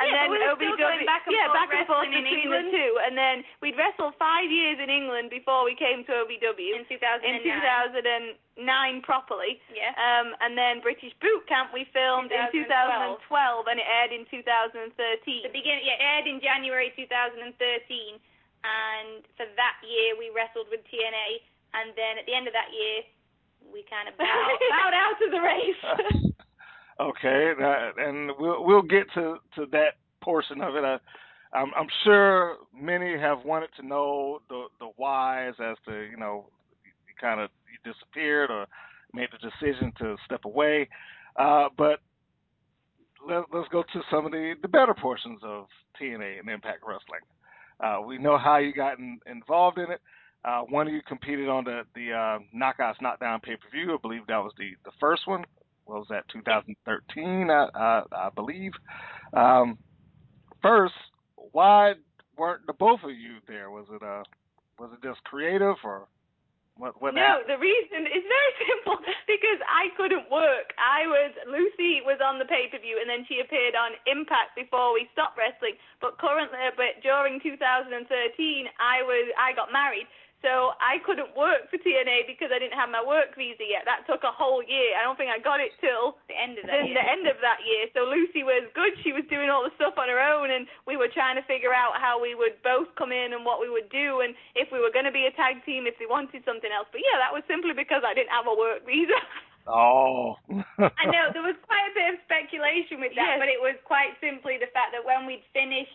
And Yeah, then but going back and yeah, forth, back and forth in between the two. And then we'd wrestled five years in England before we came to OVW In 2009. in 2009 properly. Yeah. Um, and then British Boot Camp we filmed in 2012. 2012 and it aired in 2013. The beginning, yeah, aired in January 2013, and for that year we wrestled with TNA, and then at the end of that year we kind of bowed, bowed out of the race. okay, and we'll we'll get to to that portion of it. I, I'm, I'm sure many have wanted to know the the whys as to you know you kind of you disappeared or made the decision to step away, uh, but let, let's go to some of the the better portions of TNA and Impact Wrestling. Uh, we know how you got in, involved in it. Uh, one of you competed on the the uh, Knockouts Knockdown pay per view. I believe that was the the first one. What was that? 2013, I, I, I believe. Um, first, why weren't the both of you there? Was it uh was it just creative or what? what no, happened? the reason is very simple because I couldn't work. I was Lucy was on the pay per view and then she appeared on Impact before we stopped wrestling. But currently, but during 2013, I was I got married. So I couldn't work for TNA because I didn't have my work visa yet. That took a whole year. I don't think I got it till the end of that the, the end of that year. So Lucy was good. She was doing all the stuff on her own, and we were trying to figure out how we would both come in and what we would do, and if we were going to be a tag team, if they wanted something else. But yeah, that was simply because I didn't have a work visa. Oh. I know there was quite a bit of speculation with that, Yes. but it was quite simply the fact that when we'd finished,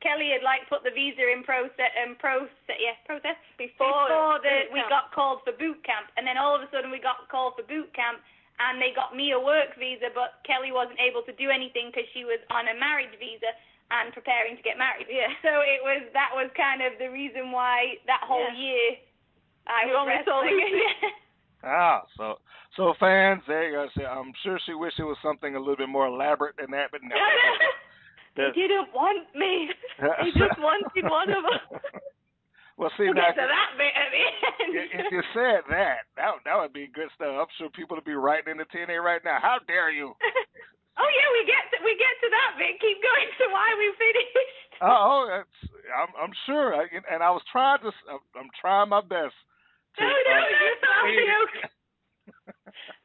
Kelly had like put the visa in process and process, yeah, process Before before the, we got called for boot camp, and then all of a sudden we got called for boot camp, and they got me a work visa, but Kelly wasn't able to do anything because she was on a marriage visa and preparing to get married. Yeah. So it was that was kind of the reason why that whole Yeah. year I You was only saw wrestling. Lucy. ah, so so fans, there you go. I'm sure she wished it was something a little bit more elaborate than that, but no. they didn't want me. They just wanted one of us. well, see We'll now, get to that bit at the end. if you said that, that that would be good stuff. I'm sure people would be writing in the TNA right now. How dare you? oh yeah, we get to we get to that bit. Keep going to why we finished. Oh, oh that's, I'm I'm sure, I, and I was trying to, I'm, I'm trying my best. To, No, no, uh, you're not say it. joking.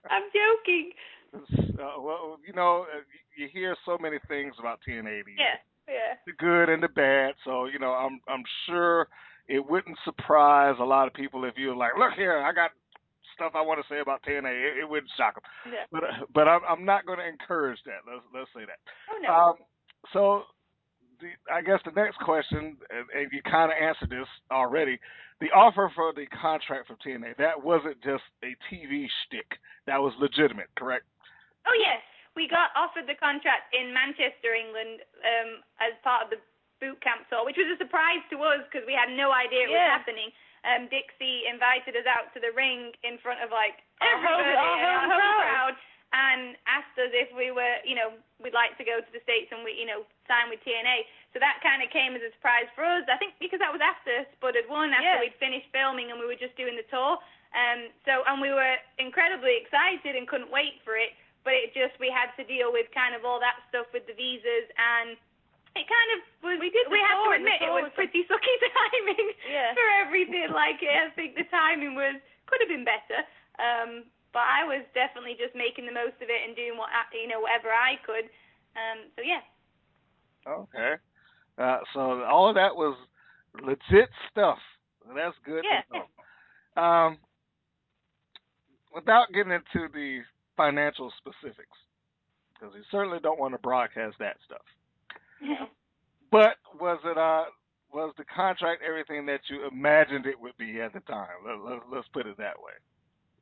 I'm joking. Uh, well, you know, uh, you hear so many things about TNA Yeah, yeah. the good and the bad. So you know, I'm I'm sure it wouldn't surprise a lot of people if you were like, look here, I got stuff I want to say about TNA. It, it wouldn't shock them. Yeah. But uh, but I'm I'm not going to encourage that. Let's let's say that. Oh no. Um, so the, I guess the next question, and, and you kind of answered this already. The offer for the contract from TNA that wasn't just a TV shtick. That was legitimate, correct? Oh yes, we got offered the contract in Manchester, England, um, as part of the boot camp tour, which was a surprise to us because we had no idea it was happening. Um, Dixie invited us out to the ring in front of like Our home- everybody our and home our home crowd. crowd, and asked us if we were, you know, we'd like to go to the states and we, you know, sign with TNA. So that kind of came as a surprise for us. I think because that was after Spud had won, after Yeah. we'd finished filming and we were just doing the tour. Um, so and we were incredibly excited and couldn't wait for it. But it just we had to deal with kind of all that stuff with the visas and it kind of was. We did the We have to and admit it was was- pretty sucky timing Yeah. for everything. Like I think the timing was could have been better. Um, but I was definitely just making the most of it and doing what I, you know whatever I could. Um, so yeah. Okay. Uh, so all of that was legit stuff. That's good. to Yeah. Um, without getting into the financial specifics, because you certainly don't want to broadcast that stuff. But was it uh was the contract everything that you imagined it would be at the time? Let, let, let's put it that way.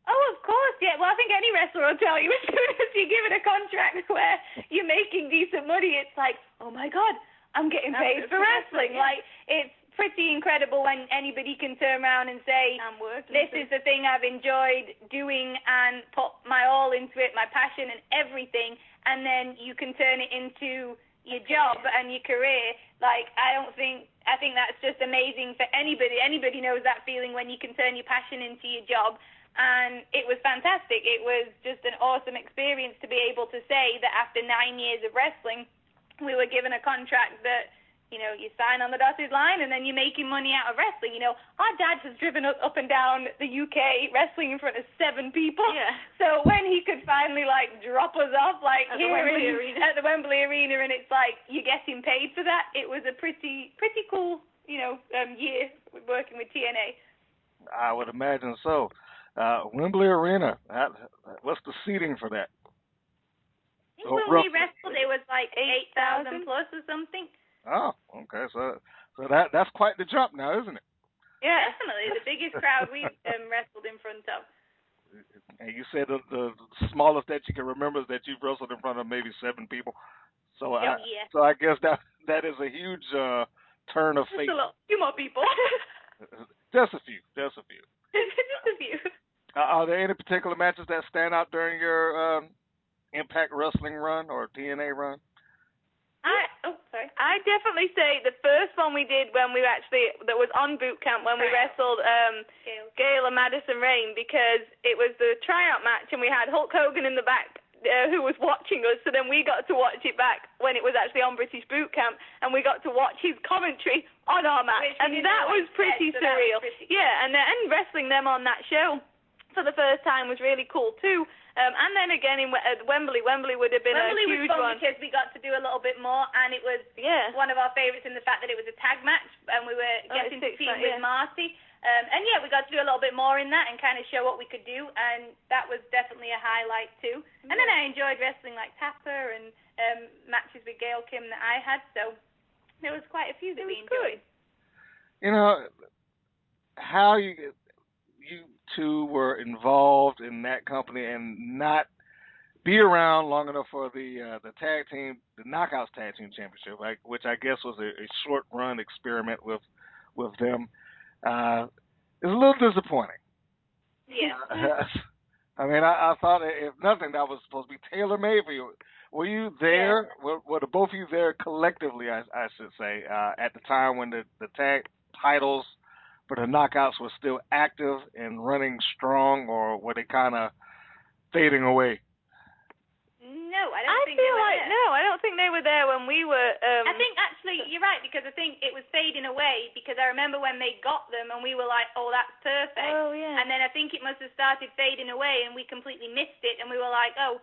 Oh, of course, yeah. Well, I think any wrestler will tell you as soon as you give it a contract where you're making decent money, it's like, oh my god, I'm getting paid for for wrestling. wrestling, yeah. Like, it's pretty incredible when anybody can turn around and say, I'm working. this is the thing I've enjoyed doing and put my all into it, my passion and everything, and then you can turn it into your job and your career. Like I don't think I think that's just amazing for anybody. Anybody knows that feeling when you can turn your passion into your job. And it was fantastic. It was just an awesome experience to be able to say that after nine years of wrestling, we were given a contract that you know, you sign on the dotted line and then you're making money out of wrestling. You know, our dad has driven up, up and down the UK wrestling in front of seven people. Yeah. So when he could finally like drop us off like At here Wembley in, Arena. at the Wembley Arena and it's like you're getting paid for that, it was a pretty pretty cool, you know, um year working with TNA. I would imagine so. Uh, Wembley Arena. That, what's the seating for that? I think Oh, when roughly. we wrestled it was like 8,000? plus or something. Oh, okay. So so that that's quite the jump now, isn't it? Yeah. Definitely the biggest crowd we've um, wrestled in front of. And you said the, the smallest that you can remember is that you've wrestled in front of maybe seven people. So I Oh, yeah. so I guess that that is a huge uh, turn of Just fate. a lot, few more people. Just a few. Just a few. just a few. Uh, are there any particular matches that stand out during your um, Impact Wrestling run or TNA run? I oh sorry. I definitely say the first one we did when we actually that was on boot camp when we wrestled um Gail. Gail and Madison Rayne because it was the tryout match and we had Hulk Hogan in the back uh, who was watching us so then we got to watch it back when it was actually on British boot camp and we got to watch his commentary on our match and that was pretty said, so that was surreal. yeah, and and wrestling them on that show for the first time was really cool too. Um, and then again in at Wembley, Wembley would have been Wembley a huge was fun one. because we got to do a little bit more, and it was Yeah. one of our favourites in the fact that it was a tag match, and we were Oh, getting to six team with yeah. Marty. Um, and yeah, we got to do a little bit more in that and kind of show what we could do, and that was definitely a highlight too. And then I enjoyed wrestling like Tapa and um, matches with Gail Kim that I had, so there was quite a few that It we was good. enjoyed. You know how you two were involved in that company and not be around long enough for the uh, the tag team, the Knockouts Tag Team Championship, like, which I guess was a, a short run experiment with with them. Uh, it's a little disappointing. Yeah. I mean, I, I thought if nothing, that was supposed to be tailor made for you. Were you there? Were, were the both of you there collectively? I, I should say uh, at the time when the the tag titles for the knockouts were still active and running strong, or were they kind of fading away? No, I don't I think they were like there. no, I don't think they were there when we were. Um, I think actually you're right because I think it was fading away because I remember when they got them and we were like, oh, that's perfect. Oh yeah. And then I think it must have started fading away and we completely missed it and we were like, oh,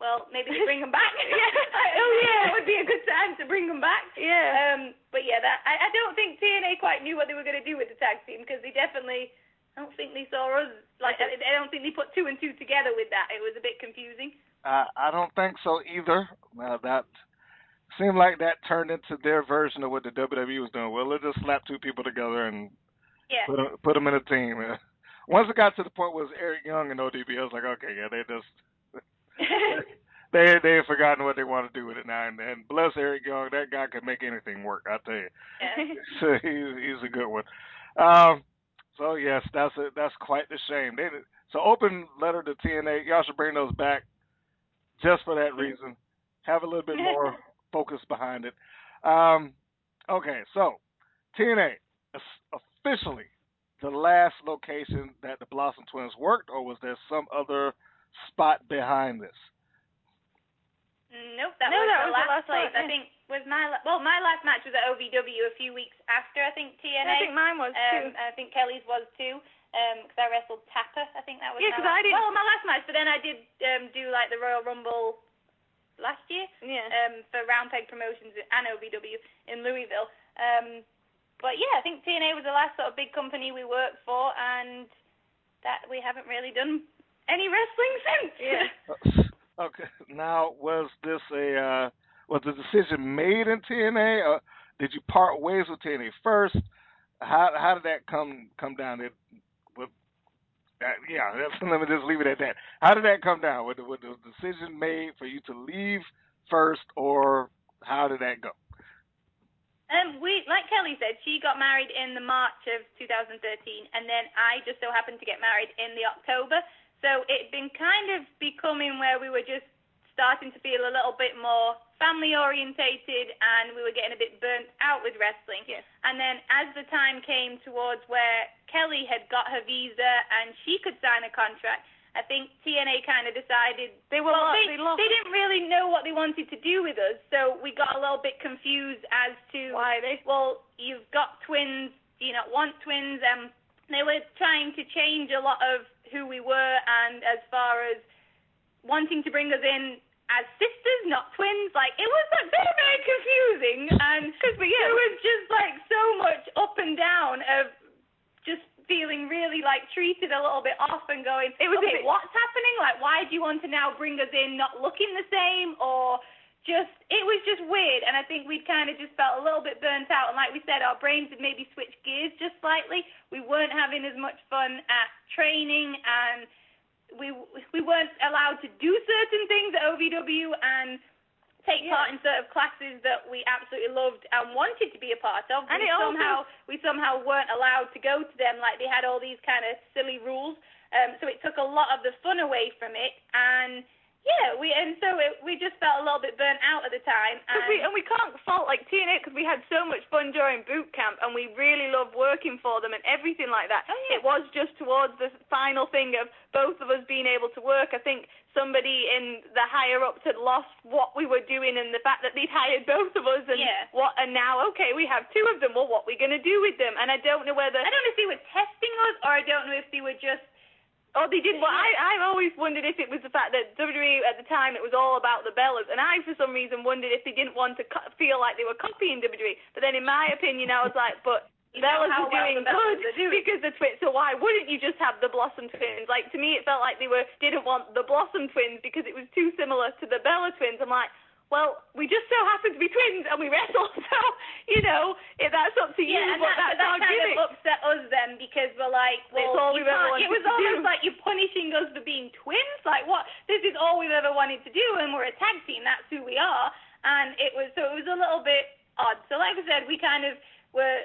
well, maybe they bring them back. oh yeah, it would be a good time to bring them back. yeah. Um, but yeah, that I, I don't think TNA quite knew what they were going to do with the tag team because they definitely, I don't think they saw us like I, I don't think they put two and two together with that. It was a bit confusing. Uh, I don't think so either. Uh, that seemed like that turned into their version of what the WWE was doing. Well, let's just slap two people together and Yeah. put them, put them in a team. Once it got to the point where it was Eric Young and ODB, I was like, okay, yeah, they just they they had forgotten what they want to do with it now. And, and bless Eric Young, that guy can make anything work. I tell you, yeah. so he's he's a good one. Um, so yes, that's a, that's quite the shame. They so open letter to TNA. Y'all should bring those back just for that reason. Have a little bit more focus behind it. Um, okay, so TNA is officially the last location that the Blossom Twins worked, or was there some other spot behind this? Nope, that No, was that the was the last, last place. one, I think was my la- well, my last match was at OVW a few weeks after I think TNA. I think mine was um, too. I think Kelly's was too. Um, because I wrestled Tapa. I think that was Yeah, my 'cause last, I didn't- Well, my last match, but then I did um do like the Royal Rumble last year Yeah. um for Round Peg Promotions and OVW in Louisville. Um, but yeah, I think TNA was the last sort of big company we worked for, and that we haven't really done any wrestling since. Yeah. Okay. Now, was this a uh, was the decision made in TNA, or did you part ways with TNA first? How how did that come come down? It with uh, yeah, that's, let me just leave it at that. How did that come down? Was the, was the decision made for you to leave first, or how did that go? Um, we like Kelly said, she got married in the March of 2013, and then I just so happened to get married in the October. So it'd been kind of becoming where we were just starting to feel a little bit more family orientated, and we were getting a bit burnt out with wrestling. Yes. And then as the time came towards where Kelly had got her visa and she could sign a contract, I think TNA kind of decided They were well, they, they lost. they didn't really know what they wanted to do with us, so we got a little bit confused as to Why they? well, you've got twins, do you not want twins? Um, they were trying to change a lot of who we were, and as far as wanting to bring us in as sisters, not twins, like it was like, very, very confusing, and Because we there was just like so much up and down of just feeling really like treated a little bit off and going, It was a okay, bit- what's happening? Like, why do you want to now bring us in not looking the same or just, it was just weird. And I think we'd kind of just felt a little bit burnt out. And like we said, our brains had maybe switched gears just slightly. We weren't having as much fun at training and we we weren't allowed to do certain things at OVW and take yeah. part in sort of classes that we absolutely loved and wanted to be a part of. And we it also- somehow we somehow weren't allowed to go to them. Like they had all these kind of silly rules. Um, so it took a lot of the fun away from it. And yeah, we and so it, we just felt a little bit burnt out at the time. And we, and we can't fault like TNA because we had so much fun during boot camp and we really loved working for them and everything like that. Oh, yeah. It was just towards the final thing of both of us being able to work. I think somebody in the higher ups had lost what we were doing and the fact that they'd hired both of us and Yeah. what and now okay we have two of them. Well, what are we gonna do with them? And I don't know whether I don't know if they were testing us or I don't know if they were just Oh, they did. Well, I I've always wondered if it was the fact that WWE at the time it was all about the Bellas, and I for some reason wondered if they didn't want to co- feel like they were copying WWE. But then in my opinion, I was like, but You Bellas are well doing Bellas good are doing. because the twins. So why wouldn't you just have the Blossom twins? Like to me, it felt like they were didn't want the Blossom twins because it was too similar to the Bella twins. I'm like. Well, we just so happen to be twins and we wrestle, so you know if that's up to you. yeah, and but that, that's that our kind gimmick. of upset us then because we're like, well, It's all we've ever It was almost do. like you're punishing us for being twins. Like what? This is all we've ever wanted to do, and we're a tag team. That's who we are. And it was so it was a little bit odd. So like I said, we kind of were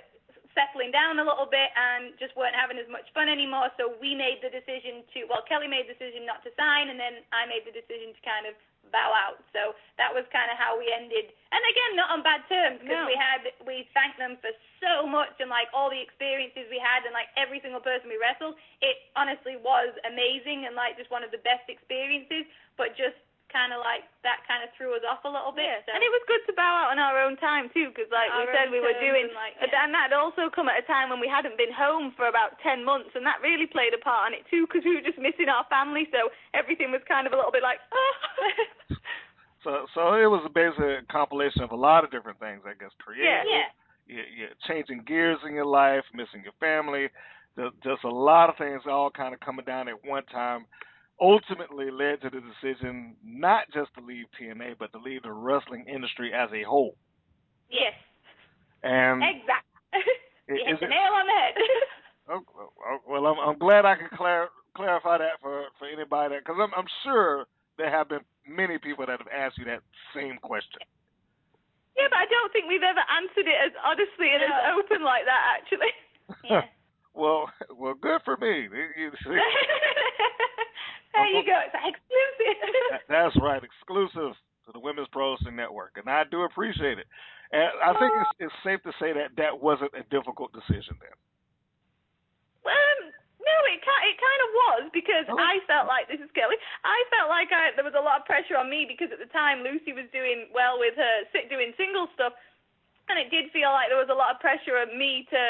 settling down a little bit and just weren't having as much fun anymore. So we made the decision to well, Kelly made the decision not to sign, and then I made the decision to kind of bow out. So that was kind of how we ended. And again, not on bad terms because No. we had we thanked them for so much and like all the experiences we had and like every single person we wrestled. It honestly was amazing and like just one of the best experiences. But just kind of like that kind of threw us off a little bit. Yeah. So. And it was good to bow out on our own time too, because like Our we said, we were doing, and, like, and that had also come at a time when we hadn't been home for about ten months, and that really played a part in it too, because we were just missing our family, so everything was kind of a little bit like, oh. So so it was basically a compilation of a lot of different things, I guess. Creative, yeah. you, you're changing gears in your life, missing your family, just, just a lot of things all kind of coming down at one time. Ultimately led to the decision not just to leave TNA, but to leave the wrestling industry as a whole. Yes. And Exactly. i- you hit the nail on the head. Oh, oh, well, I'm, I'm glad I can clar- clarify that for for anybody because I'm I'm sure there have been many people that have asked you that same question. yeah, but I don't think we've ever answered it as honestly and as open like that, actually. Yeah. well, well, good for me. You- you see, there you go. It's exclusive. that's right, exclusive to the Women's Pro Wrestling Network, and I do appreciate it. And I think it's, it's safe to say that that wasn't a difficult decision then. Um, no, it kind it kind of was because Oh. I felt like this is Kelly. I felt like I there was a lot of pressure on me because at the time Lucy was doing well with her doing single stuff, and it did feel like there was a lot of pressure on me to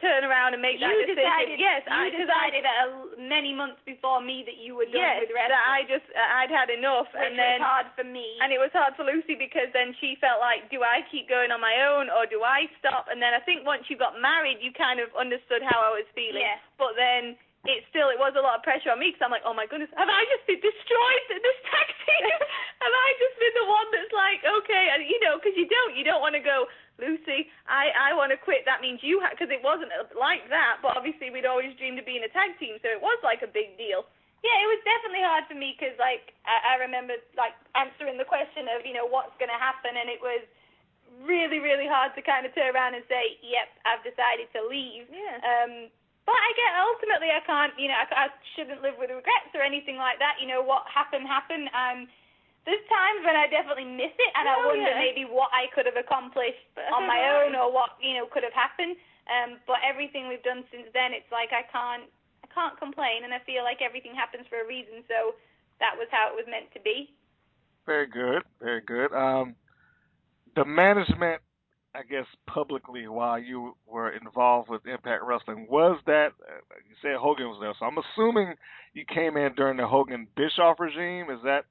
turn around and make that you decision. decided. yes, you I decided uh, many months before me that you were done yes, with that wrestling. I just I'd had enough, which and then it was hard for me. and it was hard for Lucy because then she felt like, do I keep going on my own or do I stop? And then I think once you got married, you kind of understood how I was feeling. Yeah. But then it still, it was a lot of pressure on me because I'm like, oh my goodness, have I just been destroyed in this tag team? have I just been the one that's like, okay, and you know, because you don't, you don't want to go, Lucy, I I want to quit. That means you, because it wasn't like that. But obviously, we'd always dreamed of being a tag team, so it was like a big deal. Yeah, it was definitely hard for me because, like, I, I remember like answering the question of, you know, what's going to happen, and it was really, really hard to kind of turn around and say, "Yep, I've decided to leave." Yeah. Um, but I get ultimately, I can't, you know, I, I shouldn't live with regrets or anything like that. You know, what happened happened. Um, there's times when I definitely miss it, and I Oh, wonder yeah. maybe what I could have accomplished on my know. own or what you know could have happened. Um, but everything we've done since then, it's like I can't, I can't complain, and I feel like everything happens for a reason. So that was how it was meant to be. Very good, very good. Um, the management, I guess, publicly while you were involved with Impact Wrestling was that uh, you said Hogan was there, so I'm assuming you came in during the Hogan Bischoff regime. Is that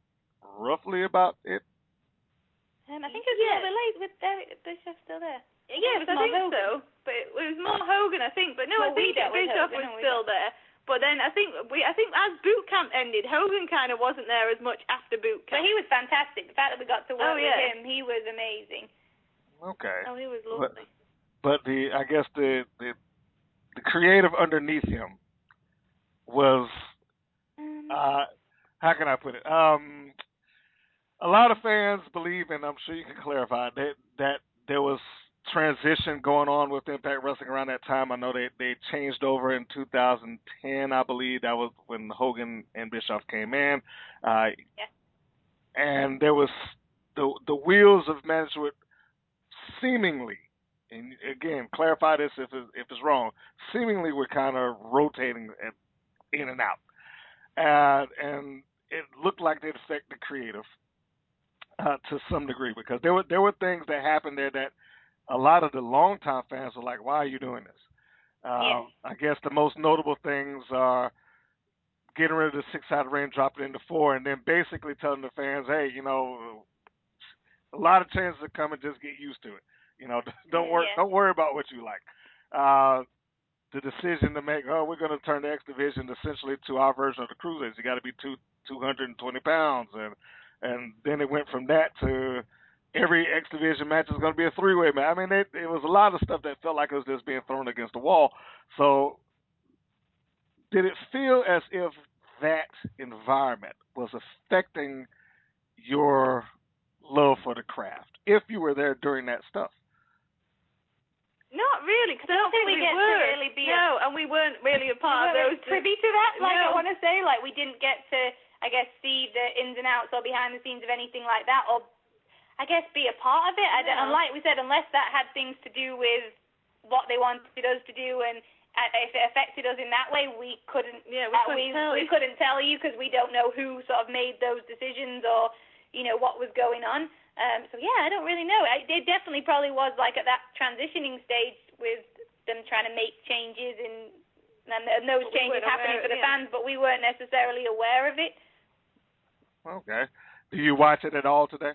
roughly about it? Um, I think it was Yeah. a little bit late with Eric Bischoff still there. Yes, it was I more think Hogan. so. But it was more Hogan, I think. But no, Well, I think we dealt with Bischoff Hogan, was and we still there. But then I think we, I think as boot camp ended, Hogan kind of wasn't there as much after boot camp. But he was fantastic. The fact that we got to work Oh, yeah. with him, he was amazing. Okay. oh, he was But, lovely. but the I guess the the the creative underneath him was Um, uh how can I put it? Um a lot of fans believe, and I'm sure you can clarify that that there was transition going on with Impact Wrestling around that time. I know they they changed over in 2010, I believe. That was when Hogan and Bischoff came in. Uh, yeah. And there was the the wheels of management seemingly, and again, clarify this if it's, if it's wrong. Seemingly, we're kind of rotating in and out, and and it looked like they'd affect the creative uh, to some degree because there were there were things that happened there that a lot of the longtime fans were like, "Why are you doing this?" Uh. I guess the most notable things are getting rid of the six-sided ring, dropping it into four, and then basically telling the fans, "Hey, you know, a lot of chances to come and Just get used to it. You know, don't worry, yeah. don't worry about what you like." Uh, the decision to make, oh, we're going to turn the X division essentially to our version of the cruisers. You got to be two two hundred and twenty pounds, and and then it went from that to every X Division match is going to be a three way match. I mean, it, it was a lot of stuff that felt like it was just being thrown against the wall. So, did it feel as if that environment was affecting your love for the craft if you were there during that stuff? Not really, because I don't think we, we get were. to really be no, and we weren't really a part we of those. privy to that. Like no. I want to say, like we didn't get to, I guess, see the ins and outs or behind the scenes of anything like that, or I guess be a part of it. I don't, and like we said, unless that had things to do with what they wanted us to do, and uh, if it affected us in that way, we couldn't. Yeah, we uh, couldn't we, tell we you. couldn't tell you because we don't know who sort of made those decisions or you know what was going on. Um, so yeah, I don't really know. I, it definitely probably was like at that transitioning stage with them trying to make changes and and, and those But changes weren't happening for the it, yeah. fans, but we weren't necessarily aware of it. Okay. Do you watch it at all today?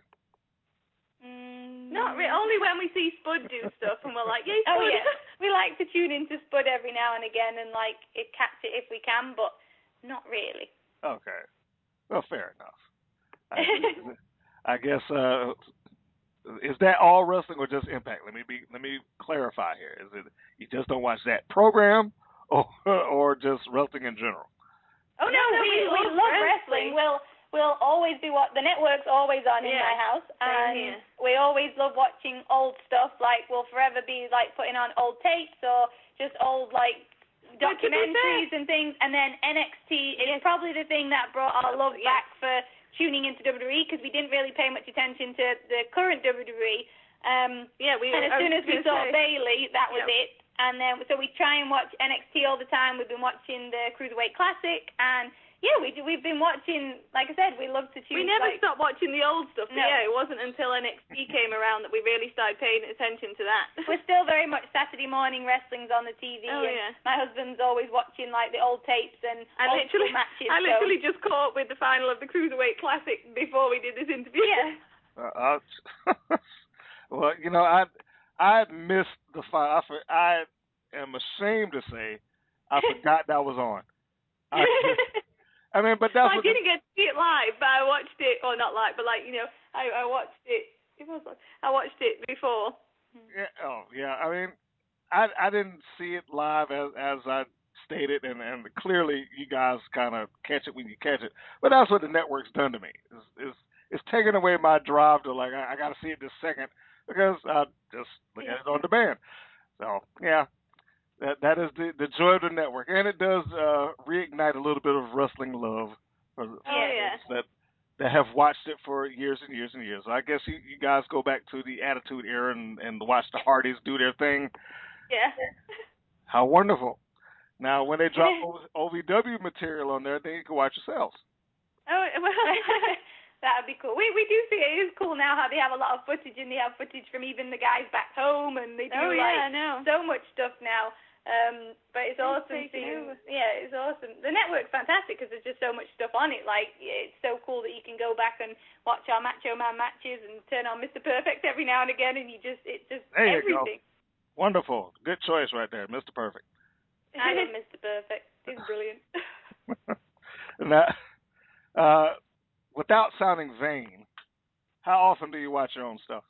Mm, Not really. Only when we see Spud do stuff, and we're like, "Yay, Spud!" Oh yeah, we like to tune into Spud every now and again and like it catch it if we can, but not really. Okay. Well, fair enough. I, I guess uh is that all wrestling or just Impact? Let me be let me clarify here. Is it you just don't watch that program or or just wrestling in general? Oh no, No, no, we we we love love wrestling. wrestling. We'll we'll always be what the network's always on in my house, and here. we always love watching old stuff. Like we'll forever be like putting on old tapes or just old like But to be documentaries and things. And then NXT is Yes. probably the thing that brought our love Yeah. back for tuning into WWE because we didn't really pay much attention to the current WWE. Um, Yeah, we. and as soon as we saw say, Bayley, that was Yeah. it. And then so we try and watch NXT all the time. We've been watching the Cruiserweight Classic, and yeah, we do- we've been watching. Like I said, we love to tune. We never like, stopped watching the old stuff. But No. yeah, it wasn't until NXT came around that we really started paying attention to that. We're still very much Saturday morning wrestling's on the TV, Oh, and yeah. my husband's always watching like the old tapes and I old literally, matches. I so- literally just caught up with the final of the Cruiserweight Classic before we did this interview. yeah. Uh, well, you know, I I missed the fight. I for- I am ashamed to say I forgot that was on. I, I mean, but that's I didn't get to see it live, but I watched it, or not live, but like you know, I I watched it. It was like- I watched it before. Yeah, oh yeah. I mean, I I didn't see it live as as I stated, and and clearly you guys kind of catch it when you catch it. But that's what the network's done to me. Is is it's taken away my drive to like I, I got to see it this second because I just look at it on demand. So yeah. That that is the the joy of the network, and it does uh, reignite a little bit of wrestling love for, for Oh, yeah. that that have watched it for years and years and years. I guess you, you guys go back to the Attitude Era and, and watch the Hardys do their thing. Yeah. How wonderful! Now, when they drop OVW material on there, then you can watch yourselves. Oh well. that would be cool. We we do see it is cool now how they have a lot of footage and they have footage from even the guys back home and they do oh like yeah, I know. so much stuff now. Um, but it's It's awesome taken seeing. over. Yeah, it's awesome. The network's fantastic because there's just so much stuff on it. Like it's so cool that you can go back and watch our Macho Man matches and turn on Mr. Perfect every now and again, and you just it's just There you go. everything. Wonderful, good choice right there, Mr. Perfect. I love Mr. Perfect. He's brilliant. now, uh, without sounding vain, how often do you watch your own stuff?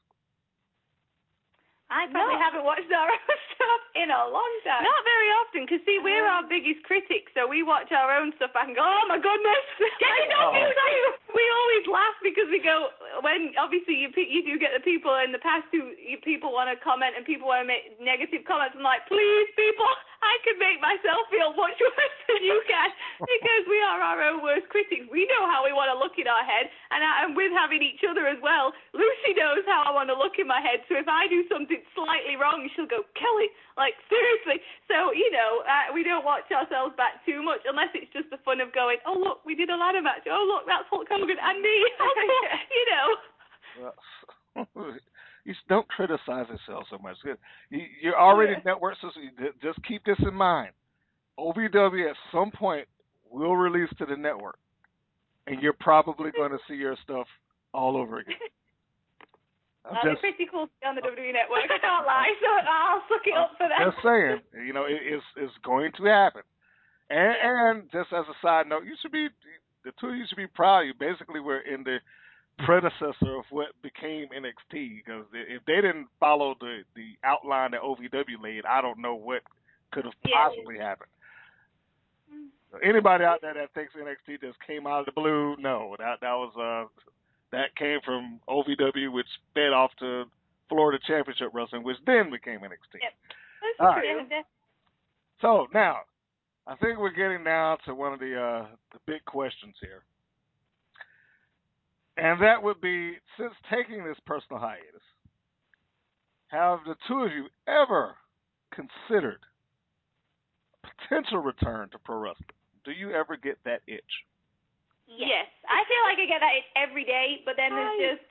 I probably No. haven't watched our own stuff. in a long time. Not very often, because see, we're um, our biggest critics, so we watch our own stuff and go, oh my goodness. Jenny, don't do that. We always laugh because we go, when obviously you you do get the people in the past who you, people want to comment and people want to make negative comments. I'm like, please, people, I can make myself feel much worse than you can because we are our own worst critics. We know how we want to look in our head, and, I, and with having each other as well, Lucy knows how I want to look in my head. So if I do something slightly wrong, she'll go, Kelly, like seriously. So you know, uh, we don't watch ourselves back too much unless it's just the fun of going, oh look, we did a ladder match. Oh look, that's Hulk Hogan and me. you know. Well, you don't criticize yourself so much. You're already yeah. network, so just keep this in mind. OVW at some point will release to the network, and you're probably going to see your stuff all over again. I'm just, pretty cool on the WWE network. I can't lie, so I'll suck it up for that. Just saying, you know, it, it's it's going to happen. And and just as a side note, you should be the two of you should be proud. You basically were in the predecessor of what became NXT because if they didn't follow the the outline that OVW laid, I don't know what could have possibly yeah. happened. So anybody out there that thinks NXT just came out of the blue, no, that that was uh that came from OVW, which fed off to Florida Championship Wrestling, which then became NXT. Yep. All right. So now, I think we're getting now to one of the uh, the big questions here. And that would be since taking this personal hiatus, have the two of you ever considered potential return to pro wrestling? Do you ever get that itch? Yes. I feel like I get that every day, but then there's just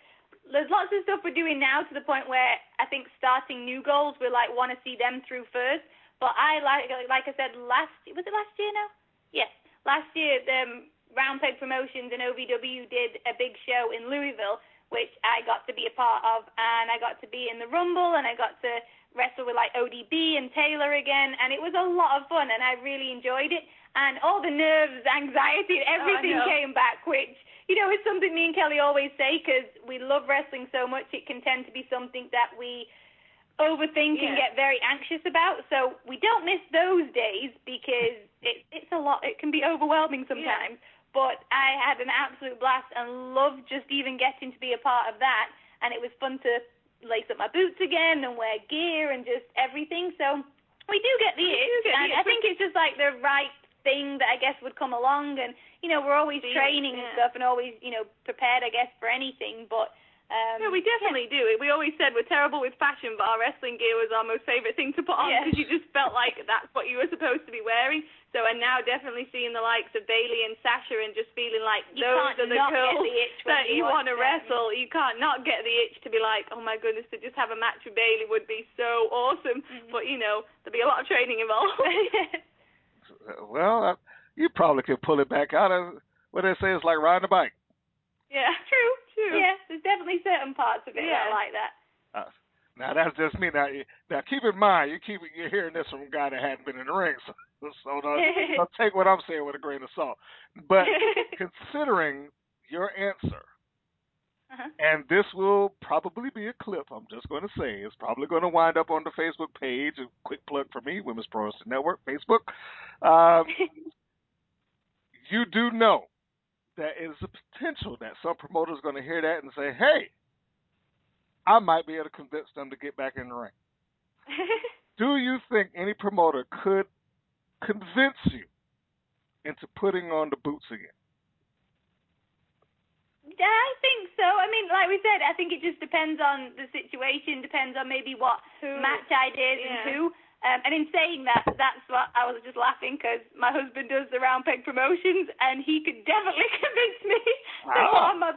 there's lots of stuff we're doing now to the point where I think starting new goals we like want to see them through first. But I like like I said last was it last year now? Yes. Last year the um, Round Peg Promotions and OVW did a big show in Louisville, which I got to be a part of, and I got to be in the Rumble, and I got to wrestle with like ODB and Taeler again, and it was a lot of fun, and I really enjoyed it. And all the nerves, anxiety, everything oh, came back, which you know is something me and Kelly always say because we love wrestling so much. It can tend to be something that we overthink yeah. and get very anxious about. So we don't miss those days because it, it's a lot. It can be overwhelming sometimes. Yeah. But I had an absolute blast and loved just even getting to be a part of that. And it was fun to lace up my boots again and wear gear and just everything. So we do get the itch, and I think it's just like the right thing that I guess would come along. And you know, we're always training yeah. and stuff, and always you know prepared, I guess, for anything. But um, yeah, we definitely yeah. do. We always said we're terrible with fashion, but our wrestling gear was our most favorite thing to put on because you just felt like that's what you were supposed to be wearing. So, and now definitely seeing the likes of Bayley and Sasha and just feeling like you those are the girls the that you, want to wrestle. You can't not get the itch to be like, oh my goodness, to just have a match with Bayley would be so awesome. Mm-hmm. But you know, there'd be a lot of training involved. well, you probably could pull it back out of what they say is like riding a bike. Yeah, true, Yeah, there's definitely certain parts of it yeah. that I like that. Uh, now that's just me. Now, now keep in mind, you keep you're hearing this from a guy that hadn't been in the ring, so, so don't, don't take what I'm saying with a grain of salt. But considering your answer, uh-huh. and this will probably be a clip. I'm just going to say it's probably going to wind up on the Facebook page. A quick plug for me, Women's Pro Wrestling Network, Facebook. Um, you do know that is a potential that some promoter is going to hear that and say, "Hey, I might be able to convince them to get back in the ring." Do you think any promoter could convince you into putting on the boots again? Yeah, I think so. I mean, like we said, I think it just depends on the situation, depends on maybe what who, match I did yeah. and who. Um, and in saying that, that's what I was just laughing because my husband does the round peg promotions, and he could definitely convince me wow. to put on my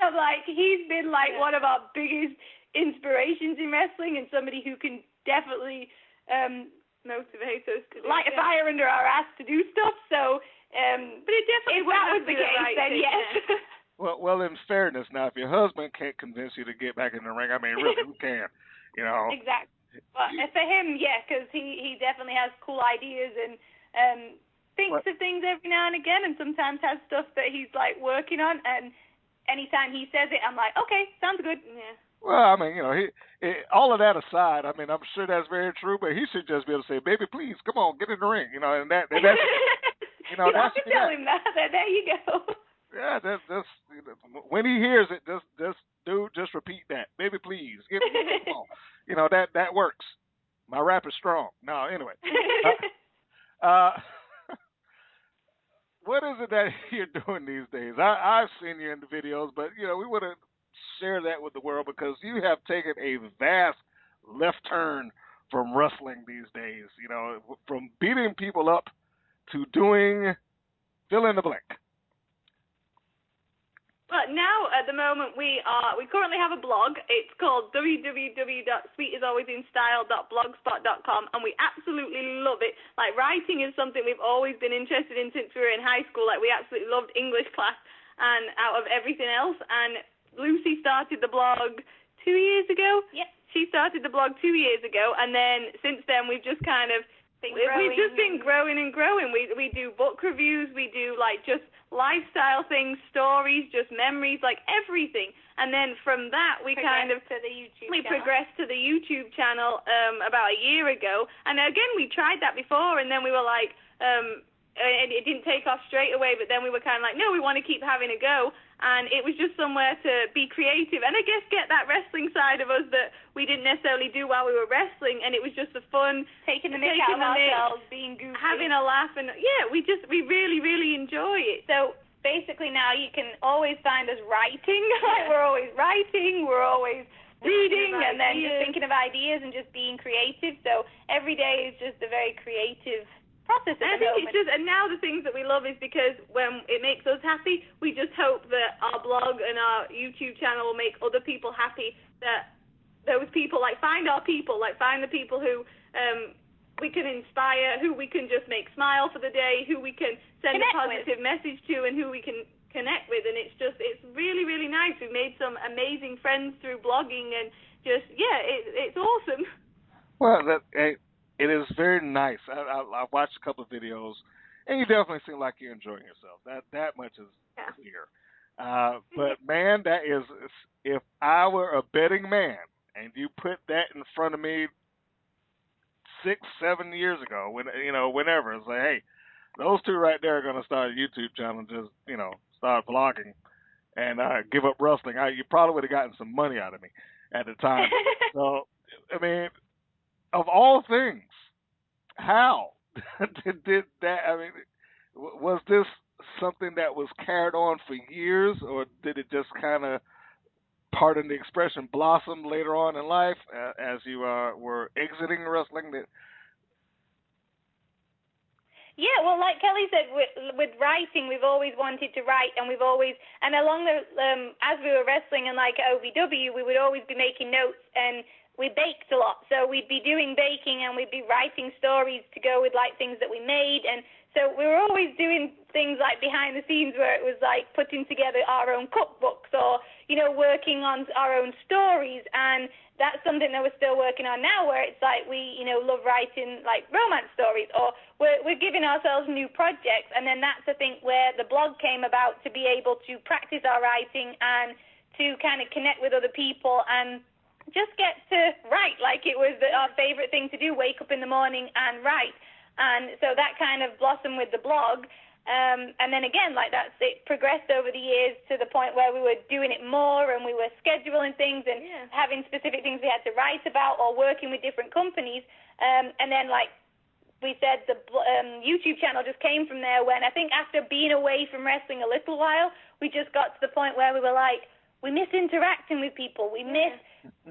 I'm like he's been like yeah. one of our biggest inspirations in wrestling, and somebody who can definitely um, motivate us to light a fire under our ass to do stuff. So, um, but it definitely if that was the case, right then yes. well, well, in fairness, now if your husband can't convince you to get back in the ring, I mean, really, who can? You know. Exactly. But for him, yeah, because he he definitely has cool ideas and um thinks what? of things every now and again, and sometimes has stuff that he's like working on. And anytime he says it, I'm like, okay, sounds good. Yeah. Well, I mean, you know, he, he all of that aside, I mean, I'm sure that's very true, but he should just be able to say, "Baby, please, come on, get in the ring," you know, and that, and that's, you know, you that's have to tell him that. There you go. Yeah, that's that's when he hears it, just just dude, just repeat that, baby, please, get, come on, you know that that works. My rap is strong. No, anyway. uh, uh what is it that you're doing these days? I, I've seen you in the videos, but you know we want to share that with the world because you have taken a vast left turn from wrestling these days. You know, from beating people up to doing fill in the blank. But now, at the moment, we are we currently have a blog. It's called www.sweetisalwaysinstyle.blogspot.com, and we absolutely love it. Like writing is something we've always been interested in since we were in high school. Like we absolutely loved English class, and out of everything else. And Lucy started the blog two years ago. Yep. She started the blog two years ago, and then since then we've just kind of we've just been growing and growing. We we do book reviews. We do like just lifestyle things, stories, just memories, like everything. And then from that, we kind of to the YouTube. we channel. progressed to the YouTube channel um, about a year ago. And again, we tried that before, and then we were like, um, and it didn't take off straight away. But then we were kind of like, no, we want to keep having a go and it was just somewhere to be creative and I guess get that wrestling side of us that we didn't necessarily do while we were wrestling and it was just the fun taking the mick taking out of ourselves, being goofy, having a laugh and yeah, we just we really really enjoy it. So basically now you can always find us writing. like we're always writing, we're always reading and then just thinking of ideas and just being creative. So every day is just a very creative process and I think it's just, and now the things that we love is because when it makes us happy, we just hope that our blog and our YouTube channel will make other people happy. That those people, like, find our people, like, find the people who um, we can inspire, who we can just make smile for the day, who we can send connect a positive with. message to, and who we can connect with. And it's just, it's really, really nice. We've made some amazing friends through blogging, and just, yeah, it, it's awesome. Well, that it is very nice. I, I, I watched a couple of videos, and you definitely seem like you're enjoying yourself. That that much is yeah. clear. Uh, but man, that is if I were a betting man and you put that in front of me six, seven years ago, when you know, whenever, it's like, hey, those two right there are going to start a YouTube channel, and just you know, start vlogging and uh, give up wrestling. I, you probably would have gotten some money out of me at the time. so, I mean, of all things, how did, did that? I mean, was this something that was carried on for years, or did it just kind of, pardon the expression, blossom later on in life uh, as you uh, were exiting wrestling? That yeah, well, like Kelly said, with, with writing, we've always wanted to write, and we've always, and along the, um, as we were wrestling and like OVW, we would always be making notes and we baked a lot. So we'd be doing baking and we'd be writing stories to go with like things that we made. And so we were always doing things like behind the scenes where it was like putting together our own cookbooks or, you know, working on our own stories. And that's something that we're still working on now where it's like we, you know, love writing like romance stories or we're, we're giving ourselves new projects. And then that's, I think, where the blog came about to be able to practice our writing and to kind of connect with other people and just get to write like it was our favorite thing to do wake up in the morning and write and so that kind of blossomed with the blog um, and then again like that's it progressed over the years to the point where we were doing it more and we were scheduling things and yeah. having specific things we had to write about or working with different companies um, and then like we said the um, YouTube channel just came from there when I think after being away from wrestling a little while, we just got to the point where we were like, we miss interacting with people. We miss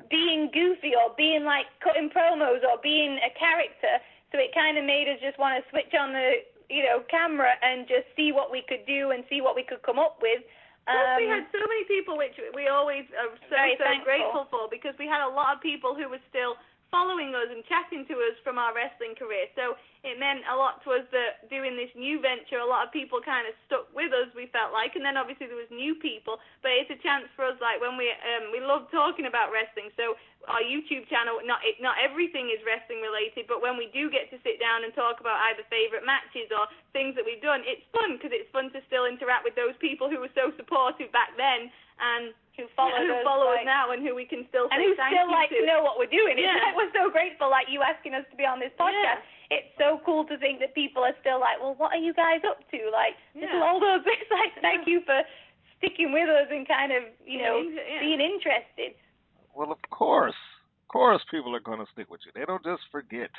being goofy or being like cutting promos or being a character. So it kind of made us just want to switch on the you know camera and just see what we could do and see what we could come up with. Plus, we Um, had so many people, which we always are so so thankful. grateful for, because we had a lot of people who were still following us and chatting to us from our wrestling career. So it meant a lot to us that doing this new venture, a lot of people kind of stuck with us. We felt like, and then obviously there was new people, but it's a chance for us. Like when we um, we love talking about wrestling, so our YouTube channel, not it, not everything is wrestling related, but when we do get to sit down and talk about either favorite matches or things that we've done, it's fun because it's fun to still interact with those people who were so supportive back then and who follow who us, follow like, us now and who we can still and who still you like to. to know what we're doing. It's Yeah. like we're so grateful, like you asking us to be on this podcast. It's so cool to think that people are still like, well, what are you guys up to? Like, just Yeah. told us. It's like, thank you for sticking with us and kind of, you know, Being yeah. being interested. Well, of course, of course, people are going to stick with you. They don't just forget.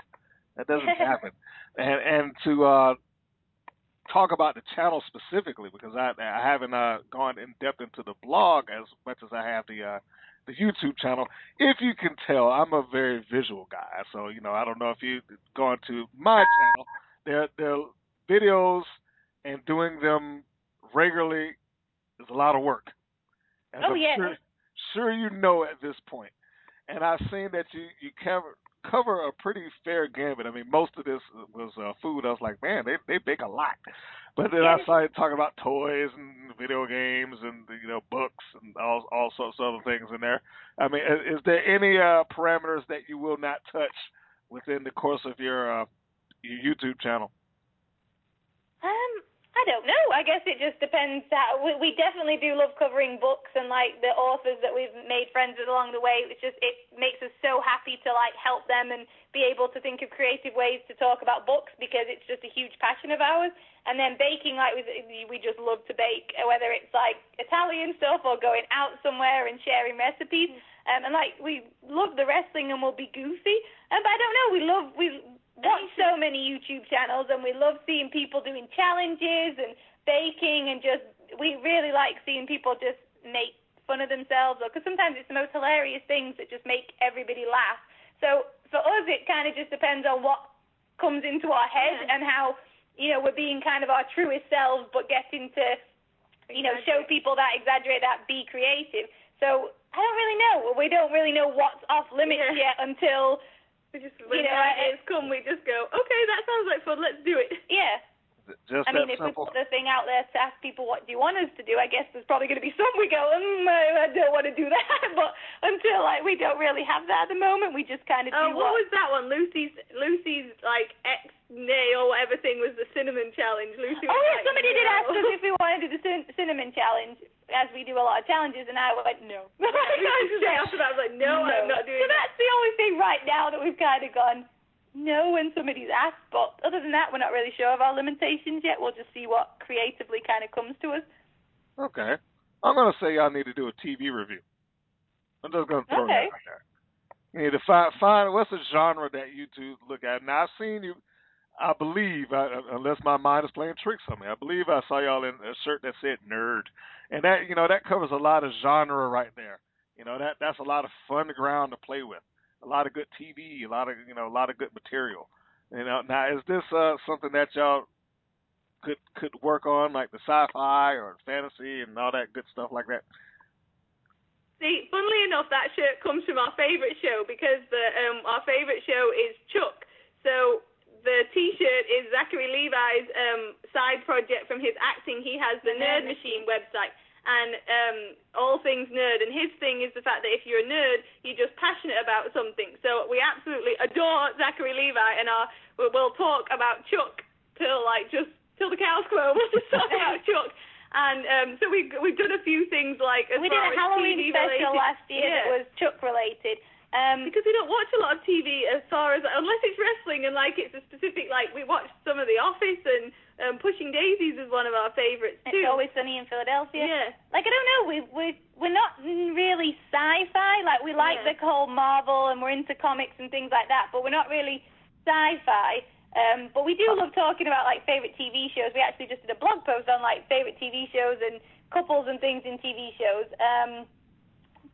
That doesn't happen. And and to uh, talk about the channel specifically because I I haven't uh, gone in depth into the blog as much as I have the uh, the YouTube channel. If you can tell, I'm a very visual guy. So you know, I don't know if you've gone to my channel. Their their videos and doing them regularly is a lot of work. As Oh, I'm yeah. Sure, sure you know at this point. And I've seen that you you cover cover a pretty fair gambit. I mean, most of this was uh, food. I was like, man, they they bake a lot. But then I started talking about toys and video games and you know books and all all sorts of other things in there. I mean, is, is there any uh, parameters that you will not touch within the course of your uh, your YouTube channel? Um, I don't know. I guess it just depends. How, we, we definitely do love covering books and like the authors that we've made friends with along the way. It's just it makes us so happy to like help them and be able to think of creative ways to talk about books because it's just a huge passion of ours. And then baking, like we we just love to bake, whether it's like Italian stuff or going out somewhere and sharing recipes. Um, and like we love the wrestling and we'll be goofy. Um, but I don't know. We love we watch so many YouTube channels and we love seeing people doing challenges and baking and just we really like seeing people just make fun of themselves or because sometimes it's the most hilarious things that just make everybody laugh. So for us, it kind of just depends on what comes into our head Yeah. and how you know we're being kind of our truest selves, but getting to you know show people that exaggerate that be creative. So I don't really know. We don't really know what's off limits Yeah. yet until We just when You know, the ideas come, we just go, okay, that sounds like fun. Let's do it. yeah. Just I mean, that if we put the thing out there to ask people what do you want us to do, I guess there's probably going to be some we go, mm, I I don't want to do that. but until like we don't really have that at the moment, we just kind of Oh, do what was that one? Lucy's Lucy's like ex nay or whatever thing was the cinnamon challenge. Lucy. Oh was yeah, like, somebody did ask us if we wanted to do the cin- cinnamon challenge, as we do a lot of challenges, and I went no. Lucy straight after that was like, no, I'm not doing So that. that's the only thing right now that we've kind of gone no when somebody's asked. But other than that, we're not really sure of our limitations yet. We'll just see what creatively kind of comes to us. Okay. I'm gonna say y'all need to do a TV review. I'm just gonna throw Okay. that out there. You need to find find what's the genre that you two look at. Now I've seen you. I believe, I, unless my mind is playing tricks on me, I believe I saw y'all in a shirt that said "nerd," and that you know that covers a lot of genre right there. You know that that's a lot of fun ground to play with. A lot of good TV, a lot of you know a lot of good material. You know now is this uh, something that y'all could could work on like the sci-fi or fantasy and all that good stuff like that? See, funnily enough, that shirt comes from our favourite show because the um our favourite show is Chuck. So the T-shirt is Zachary Levi's um side project from his acting. He has the Nerd Machine website and um all things nerd. And his thing is the fact that if you're a nerd, you're just passionate about something. So we absolutely adore Zachary Levi, and our we'll- talk about Chuck till like just till the cows come home. We'll just talk about Chuck. And um, so we we've done a few things like as we did a as Halloween TV special related. last year yeah. that was Chuck related. Um, because we don't watch a lot of TV as far as unless it's wrestling and like it's a specific like we watch some of The Office and um, Pushing Daisies is one of our favorites too. it's always sunny in Philadelphia. yeah. Like I don't know, we we we're not really sci-fi. Like we like Yeah. the whole Marvel and we're into comics and things like that, but we're not really sci-fi. Um, but we do love talking about like favorite TV shows. We actually just did a blog post on like favorite TV shows and couples and things in TV shows. Um,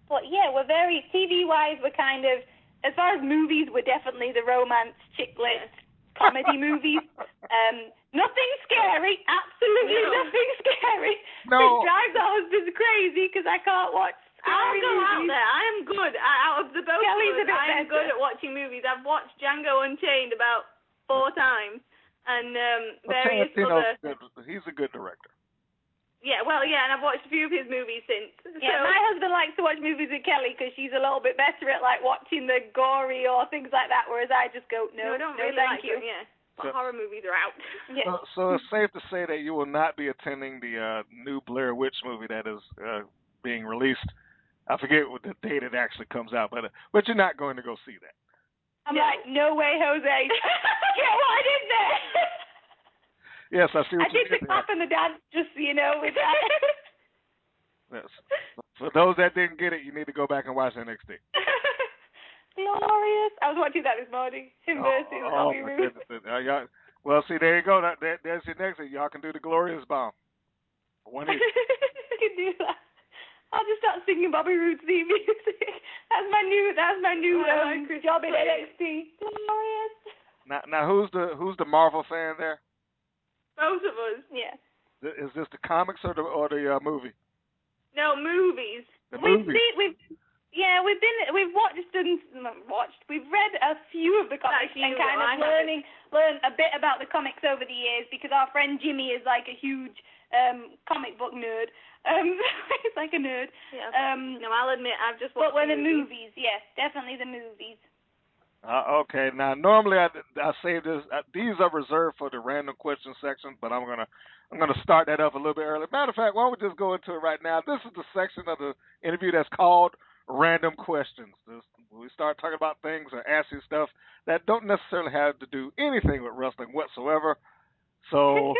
but yeah, we're very TV wise. We're kind of as far as movies, we're definitely the romance chick lit comedy movies. Um, nothing scary, absolutely No. nothing scary. No. It drives our husbands crazy because I can't watch. I'll scary go out there. I am good. I, out of the both Kelly's a of us, I am better. good at watching movies. I've watched Django Unchained about four times and um, Well, various Tarantino's other. good. He's a good director. Yeah, well, yeah, and I've watched a few of his movies since. Yeah, so, my husband likes to watch movies with Kelly because she's a little bit better at like watching the gory or things like that, whereas I just go no, no, don't no, really thank like you. them. Yeah, So- horror movies are out. Yeah. So, so it's safe to say that you will not be attending the uh, new Blair Witch movie that is uh, being released. I forget what the date it actually comes out, but but you're not going to go see that. I'm no. like, no way, Jose. Get right in there. Yes, I see. What I did the clap and the dance, just so you know, with that. yes. For those that didn't get it, you need to go back and watch NXT. Glorious. I was watching that this morning. Him oh, versus oh, Bobby Roode. Uh, well, see, there you go. That, that, there's your next thing. Y'all can do the Glorious Bomb. One I can do that. I'll just start singing Bobby Roode's theme music. That's my new. That's my new oh, um, job in NXT. Glorious. Now, now, who's the who's the Marvel fan there? Both of us. Yeah. Is this the comics or the or the uh, movie? No, movies. The we've movies. Seen, we've yeah, we've been we've watched and watched. We've read a few of the comics and kind of learning learn a bit about the comics over the years because our friend Jimmy is like a huge um comic book nerd. Um, he's like a nerd. Yeah. Um, no, I'll admit I've just watched. But when the movies, yes, definitely the movies. Uh, okay, now normally I I say this. Uh, these are reserved for the random question section, but I'm gonna I'm gonna start that up a little bit early. Matter of fact, why don't we just go into it right now? This is the section of the interview that's called random questions. This, we start talking about things or asking stuff that don't necessarily have to do anything with wrestling whatsoever. So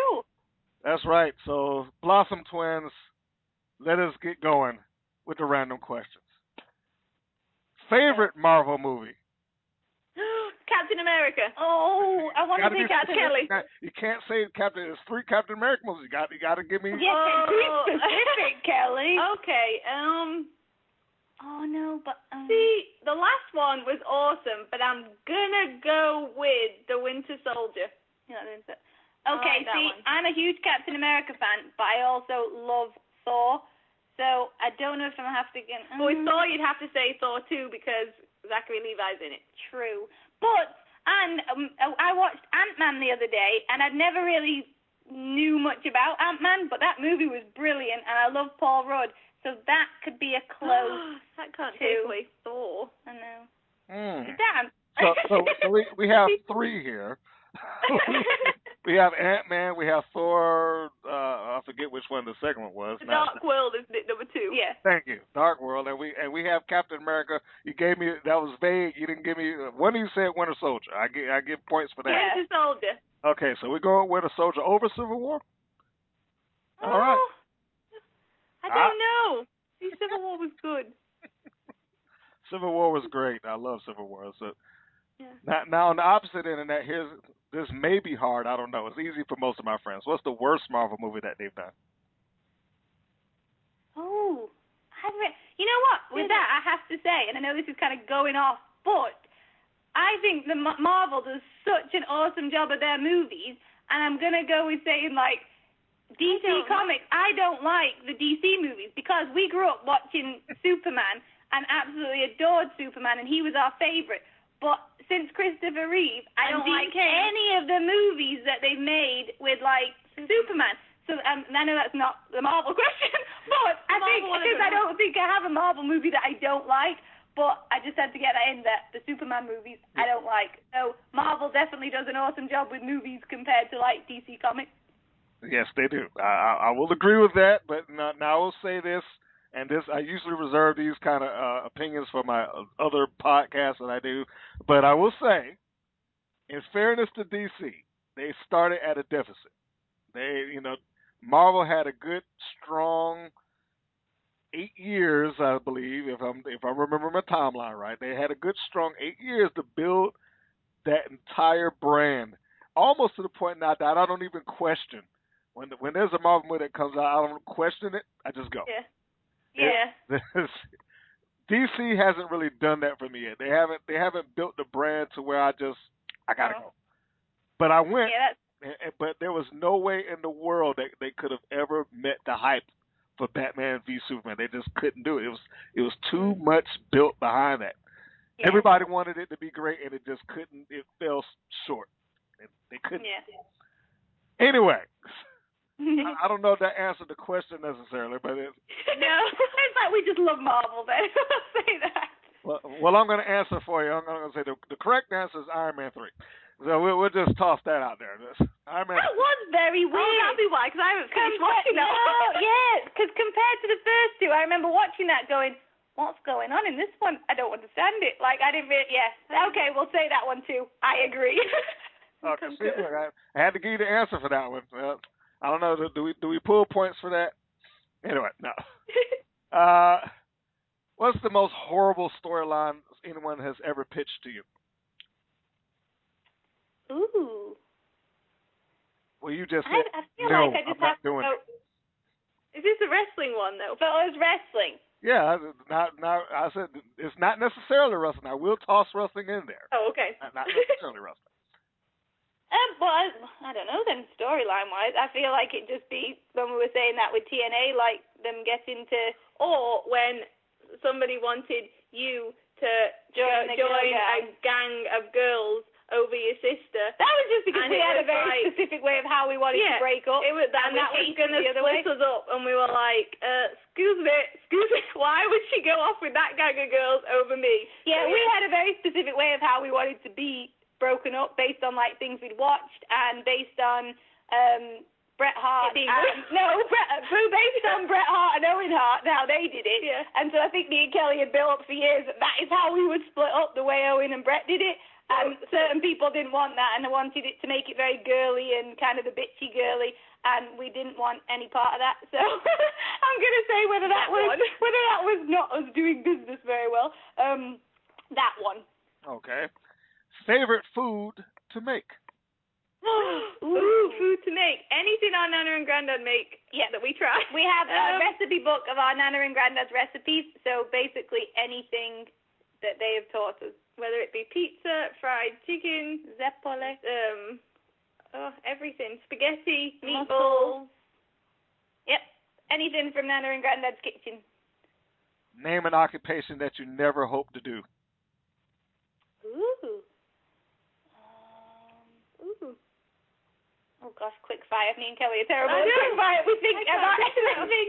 that's right. So Blossom Twins, let us get going with the random questions. Favorite Marvel movie? Captain America. Oh, I want to say Captain Kelly. You can't say Captain. There's three Captain America movies. You got you got to give me. Yeah, oh. specific, Kelly. Okay. Um. Oh no, but um... see, the last one was awesome, but I'm gonna go with the Winter Soldier. Yeah, okay, like see, one. I'm a huge Captain America fan, but I also love Thor. So I don't know if I'm gonna have to get. Um... Well, with Thor, you'd have to say Thor too because Zachary Levi's in it. True, but and um, I watched Ant Man the other day, and I'd never really knew much about Ant Man, but that movie was brilliant, and I love Paul Rudd. So that could be a close. that can't to, take away Thor. I know. Mm. Damn. So, so, so we we have three here. we have Ant Man, we have Thor. Uh, I forget which one the second one was. The Dark World is number two. Yeah. Thank you, Dark World, and we and we have Captain America. You gave me that was vague. You didn't give me one. Of you said Winter Soldier. I give I give points for that. Winter Soldier. Okay, so we're going Winter Soldier over Civil War. Oh. All right. I don't know. See, Civil War was good. Civil War was great. I love Civil War. So yeah. now, now on the opposite end of that, here's this may be hard. I don't know. It's easy for most of my friends. What's the worst Marvel movie that they've done? Oh, I re- you know what? With that, I have to say, and I know this is kind of going off, but I think the Marvel does such an awesome job of their movies, and I'm gonna go with saying like DC I Comics, I don't like the DC movies because we grew up watching Superman and absolutely adored Superman, and he was our favorite. But since Christopher Reeve, I and don't like any of the movies that they've made with like Superman. So um, I know that's not the Marvel question, but I think because I don't think I have a Marvel movie that I don't like. But I just had to get that in that the Superman movies I don't like. So Marvel definitely does an awesome job with movies compared to like DC Comics. Yes, they do. I, I will agree with that, but now, now I will say this, and this I usually reserve these kind of uh, opinions for my other podcasts that I do, but I will say, in fairness to DC, they started at a deficit. They, you know, Marvel had a good, strong eight years, I believe, if I'm if I remember my timeline right. They had a good, strong eight years to build that entire brand, almost to the point now that I don't even question when when there's a Marvel movie that comes out, I don't question it. I just go. Yeah. Yeah. It, DC hasn't really done that for me yet. They haven't they haven't built the brand to where I just I gotta go. But I went. Yeah, and, but there was no way in the world that they could have ever met the hype for Batman v Superman. They just couldn't do it. It was it was too Mm-hmm. much built behind that. yeah. Everybody wanted it to be great, and it just couldn't. It fell short. They, they couldn't. Yeah. Anyway, I, I don't know if that answered the question necessarily, but it, no, it's like we just love Marvel. Then say that. well, well, I'm going to answer for you. I'm going to say the, the correct answer is Iron Man three. So we'll, we'll just toss that out there. Just, I mean, That was very weird. Oh, that'd be why, because I haven't finished Compa- watching that. no, yeah, because compared to the first two, I remember watching that going, what's going on in this one? I don't understand it. Like, I didn't really, yeah. Okay, we'll say that one too. I agree. okay, see, look, I, I had to give you the answer for that one. Uh, I don't know. Do, do we do we pull points for that? Anyway, no. Uh, what's the most horrible storyline anyone has ever pitched to you? Ooh. Well, you just I, said I feel no. like I just I'm not have to doing go. it. Is this a wrestling one, though? If it was wrestling. Yeah, I- not not. I said it's not necessarily wrestling. I will toss wrestling in there. Oh, okay. Not, not necessarily wrestling. Um, well, I, I don't know then. Storyline wise, I feel like it'd just be when we were saying that with TNA, like them getting to or when somebody wanted you to Join jo- join a gang of girls over your sister. That was just because And we had a very like- specific way of how we wanted Yeah, to break up. It was, and and that was gonna the other way. split us up, and we were like, uh, "Excuse me, excuse me, why would she go off with that gang of girls over me?" Yeah, So, we had a very specific way of how we wanted to be broken up based on like things we'd watched and based on um Bret Hart. And, no, Bret, based on Bret Hart and Owen Hart and how they did it. Yeah. And so I think me and Kelly had built up for years that that is how we would split up the way Owen and Bret did it. And certain people didn't want that and they wanted it to make it very girly and kind of the bitchy girly and we didn't want any part of that. So I'm gonna say whether that, That was one. whether that was not us doing business very well. Um that one. Okay. Favorite food to make? Ooh, food to make. Anything our Nana and Granddad make Yeah. that we try. We have a Um, recipe book of our Nana and Granddad's recipes, so basically anything that they have taught us. whether it be pizza, fried chicken, Zeppole, um, oh, everything. Spaghetti, meatballs. Yep. Anything from Nana and Granddad's kitchen. Name an occupation that you never hope to do. Ooh. Um, Ooh. Oh gosh, quick fire. Me and Kelly are terrible I at quick fire. We think I about everything.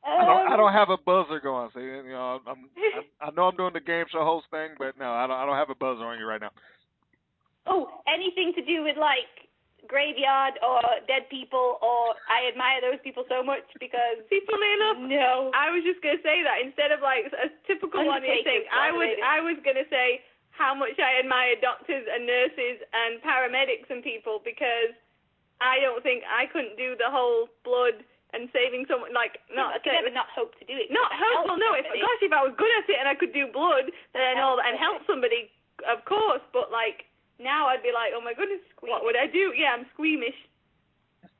I don't. I Um, don't have a buzzer going. So you know, I'm. I, I know I'm doing the game show host thing, but no, I don't. I don't have a buzzer on you right now. Oh, anything to do with like graveyard or dead people, or I admire those people so much because See, funny enough, no. I was just gonna say that instead of like a typical one Undertakers, I by the would way. I was gonna say how much I admire doctors and nurses and paramedics and people because I don't think I couldn't do the whole blood and saving someone like No, I not could never not hope to do it. not help. Well, no, if somebody. gosh, if I was good at it and I could do blood and all that and help somebody, of course. But like now, I'd be like, oh my goodness, what would I do? Yeah, I'm squeamish.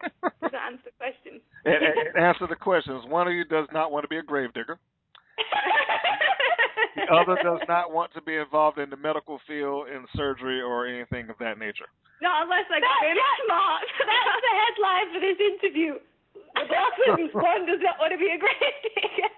Does that answer the question? And, and, and answer the questions. One of you does not want to be a gravedigger. The other does not want to be involved in the medical field, in surgery, or anything of that nature. Not unless I That- got really that- smart. That's the headline for this interview. The Blossoms one does not want to be a grave digger.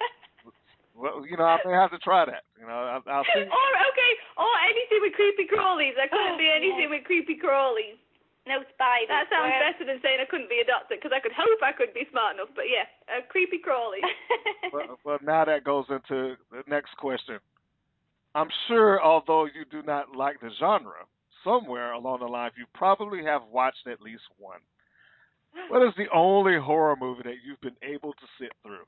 Well, you know, I may have to try that. You know, I, I'll see. or okay, or anything with creepy crawlies. I couldn't Oh, be anything yeah. with creepy crawlies. No spiders. That sounds Where- better than saying I couldn't be a doctor because I could hope I could be smart enough. But yeah, uh, creepy crawly. Well, well, now that goes into the next question. I'm sure, although you do not like the genre, somewhere along the line you probably have watched at least one. What is the only horror movie that you've been able to sit through?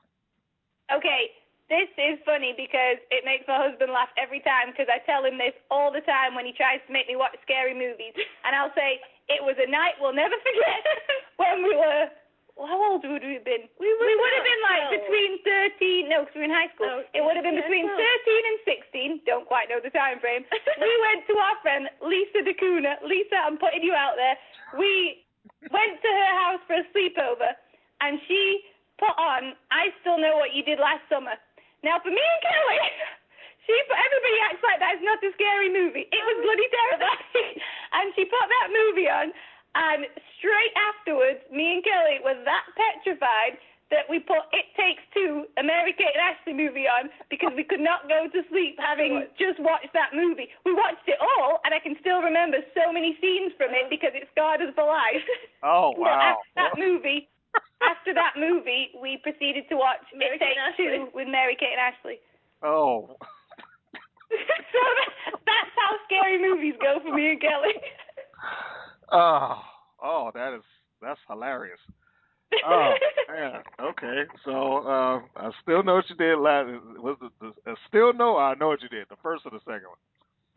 okay, this is funny because it makes my husband laugh every time because I tell him this all the time when he tries to make me watch scary movies. And I'll say, it was a night we'll never forget when we were, well, how old would we have been? We We would have been like between 13, no, 'cause we were in high school. Oh, it would have been between 13 and 16, don't quite know the time frame. we went to our friend Lisa DeCuna. Lisa, I'm putting you out there. We went to her house for a sleepover, and she put on I Still Know What You Did Last Summer. Now, for me and Kelly, she put, everybody acts like that's not a scary movie. It was bloody terrifying. and she put that movie on, and straight afterwards, me and Kelly were that petrified that we put It Takes Two, a Mary Kate and Ashley movie on because we could not go to sleep having just watched that movie. We watched it all, and I can still remember so many scenes from it because it scarred us for life. Oh wow! after that movie, after that movie, we proceeded to watch Mary It Kate Takes Two with Mary Kate and Ashley. Oh, so that, that's how scary movies go for me and Kelly. Oh, oh, that is that's hilarious. Oh man. Okay, so uh, I still know what you did last. Was the, the I still know? I know what you did. The first or the second one.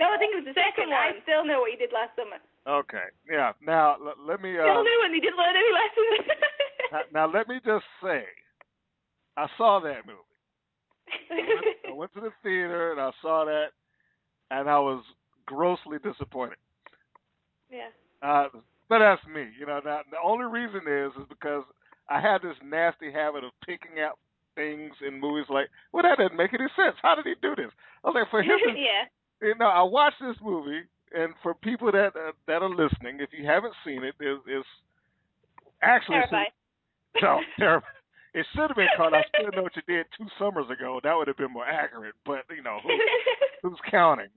No, I think it was the second, Second one. I still know what you did last summer. Okay. Yeah. Now l- let me. Still Uh, knew and you didn't learn any lessons. now, now let me just say, I saw that movie. I went, I went to the theater and I saw that, and I was grossly disappointed. yeah. Uh, but that's me. You know, now, the only reason is is because I had this nasty habit of picking out things in movies like, well, that doesn't make any sense. How did he do this? I was like, for him, to, yeah. you know, I watched this movie, and for people that uh, that are listening, if you haven't seen it, it, is is actually Terrified. No terrible. It should have been called "I Still Know What You Did" two summers ago. That would have been more accurate. But you know, who, who's counting?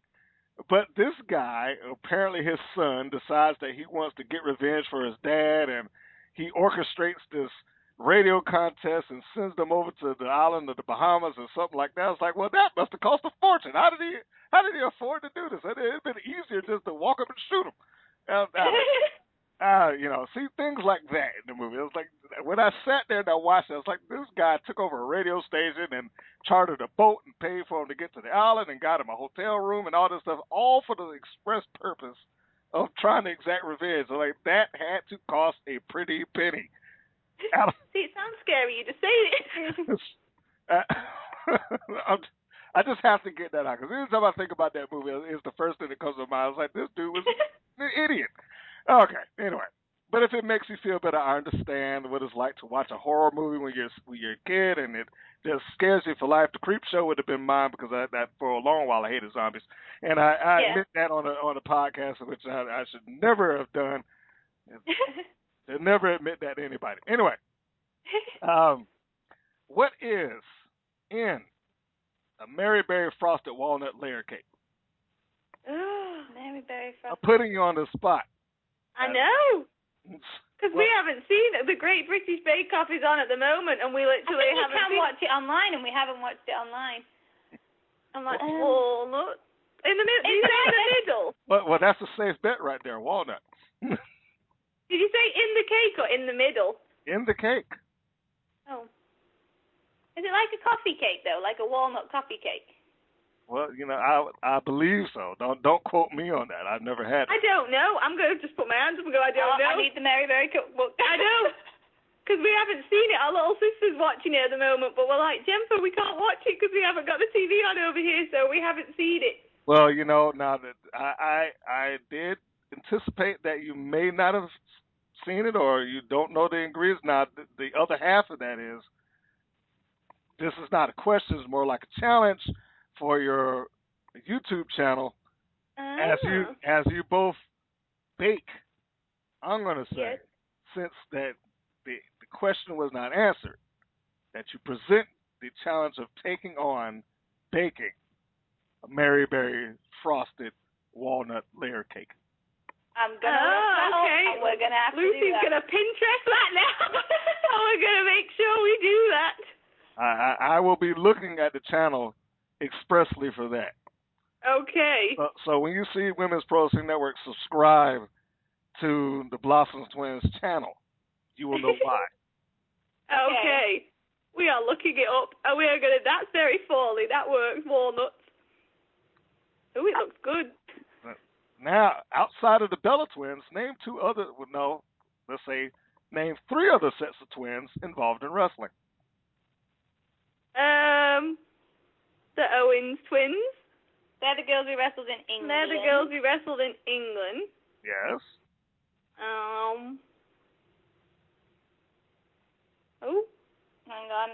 But this guy, apparently his son, decides that he wants to get revenge for his dad, and he orchestrates this radio contest and sends them over to the island of the Bahamas or something like that. It's like, well, that must have cost a fortune. How did he? How did he afford to do this? It'd have been easier just to walk up and shoot him. Uh, uh, uh, you know, see things like that in the movie. It was like when I sat there and I watched it, I was like, this guy took over a radio station and chartered a boat and paid for him to get to the island and got him a hotel room and all this stuff, all for the express purpose of trying to exact revenge. So like that had to cost a pretty penny. See, it sounds scary. You just say it. Uh, I just have to get that out because every time I think about that movie, it's the first thing that comes to mind. I was like, this dude was an idiot. Okay, anyway. But if it makes you feel better, I understand what it's like to watch a horror movie when you're when you're a kid and it just scares you for life. The Creep Show would have been mine because I, that for a long while I hated zombies, and I, I Yeah. admit that on a on a podcast, which I, I should never have done. Never admit that to anybody. Anyway, um, what is in a Mary Berry frosted walnut layer cake? Mary Berry I'm putting you on the spot. I know. It's- Because we haven't seen it. The Great British Bake Off is on at the moment, and we I literally think you haven't can seen watch it online, and we haven't watched it online. I'm like, Um, walnut. In the middle. Did It's in the middle? Well, well, that's a safe bet right there, walnut. Did you say in the cake or in the middle? in the cake. Oh. Is it like a coffee cake though, like a walnut coffee cake? Well, you know, I I believe so. Don't don't quote me on that. I've never had It. I don't know. I'm going to just put my hands up and go, I don't oh, know. I need the Mary Berry cookbook. I know. Because we haven't seen it. Our little sister's watching it at the moment, but we're like, Jennifer, we can't watch it because we haven't got the TV on over here, so we haven't seen it. Well, you know, now that I I, I did anticipate that you may not have seen it or you don't know the ingredients. Now, the, the other half of that is this is not a question; it's more like a challenge for your YouTube channel as you Oh. as you both bake. I'm going to say, Yes. since that the the question was not answered, that you present the challenge of taking on baking a Mary Berry frosted walnut layer cake. I'm gonna ah, Oh, look that up, okay. we're gonna have to do Lucy's that. gonna Pinterest that now. we're gonna make sure we do that. I, I, I will be looking at the channel expressly for that. Okay. So, so when you see Women's Pro Wrestling Network subscribe to the Blossom Twins channel, you will know why. Okay. We are looking it up, and we are gonna. That's very Foley. That works. Walnuts. Oh, it looks good. Now, outside of the Bella twins, name two other. Well, no, let's say name three other sets of twins involved in wrestling. Um, the Owens twins. They're the girls we wrestled in England. They're the girls we wrestled in England. Yes. Um. Oh, Hang on,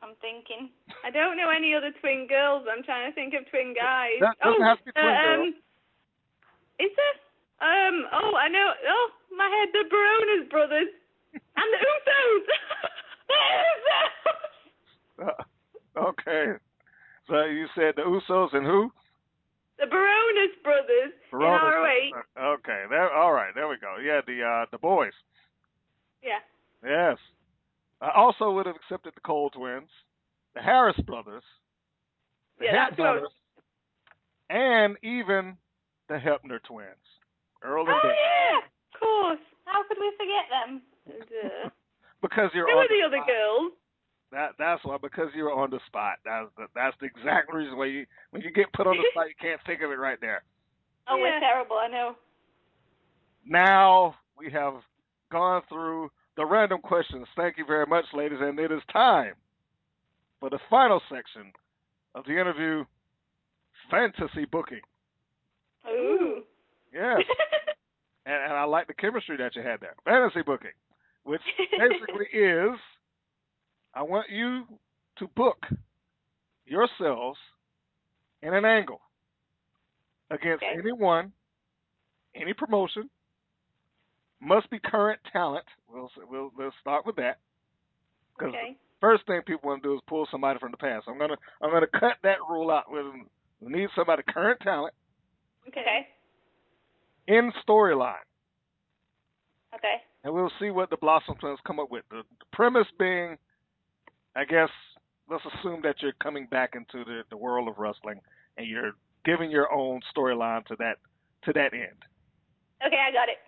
I'm thinking. I don't know any other twin girls. I'm trying to think of twin guys. That doesn't oh, have to be twin uh, girls. um, Is there? Um. Oh, I know. Oh, my head. The Baronas brothers and the Usos. the Usos. Uh, okay. So you said the Usos and who? The Baronas brothers Verona's- in ROH. Okay. There. All right. There we go. Yeah. The uh, the boys. Yeah. Yes. I also would have accepted the Cole twins, the Harris brothers, the Yeah, Hep that's what brothers, and even the Hebner twins. Earl and Oh Dave. yeah, of course. How could we forget them? Because you're Who are the other girls? That that's why because you're on the spot. That's the, that's the exact reason why you when you get put on the spot you can't think of it right there. Oh, we're Yeah. terrible. I know. Now we have gone through the random questions. Thank you very much, ladies, and it is time for the final section of the interview, fantasy booking. Ooh. Yes, and, and I like the chemistry that you had there. Fantasy booking, which basically is, I want you to book yourselves in an angle against Okay. anyone, any promotion. Must be current talent. We'll we'll let's start with that. Because okay. first thing people want to do is pull somebody from the past. I'm gonna I'm gonna cut that rule out. We we need somebody current talent Okay. in storyline. Okay. and we'll see what the Blossom Twins come up with. The, the premise being, I guess, let's assume that you're coming back into the, the world of wrestling and you're giving your own storyline to that to that end. Okay, I got it.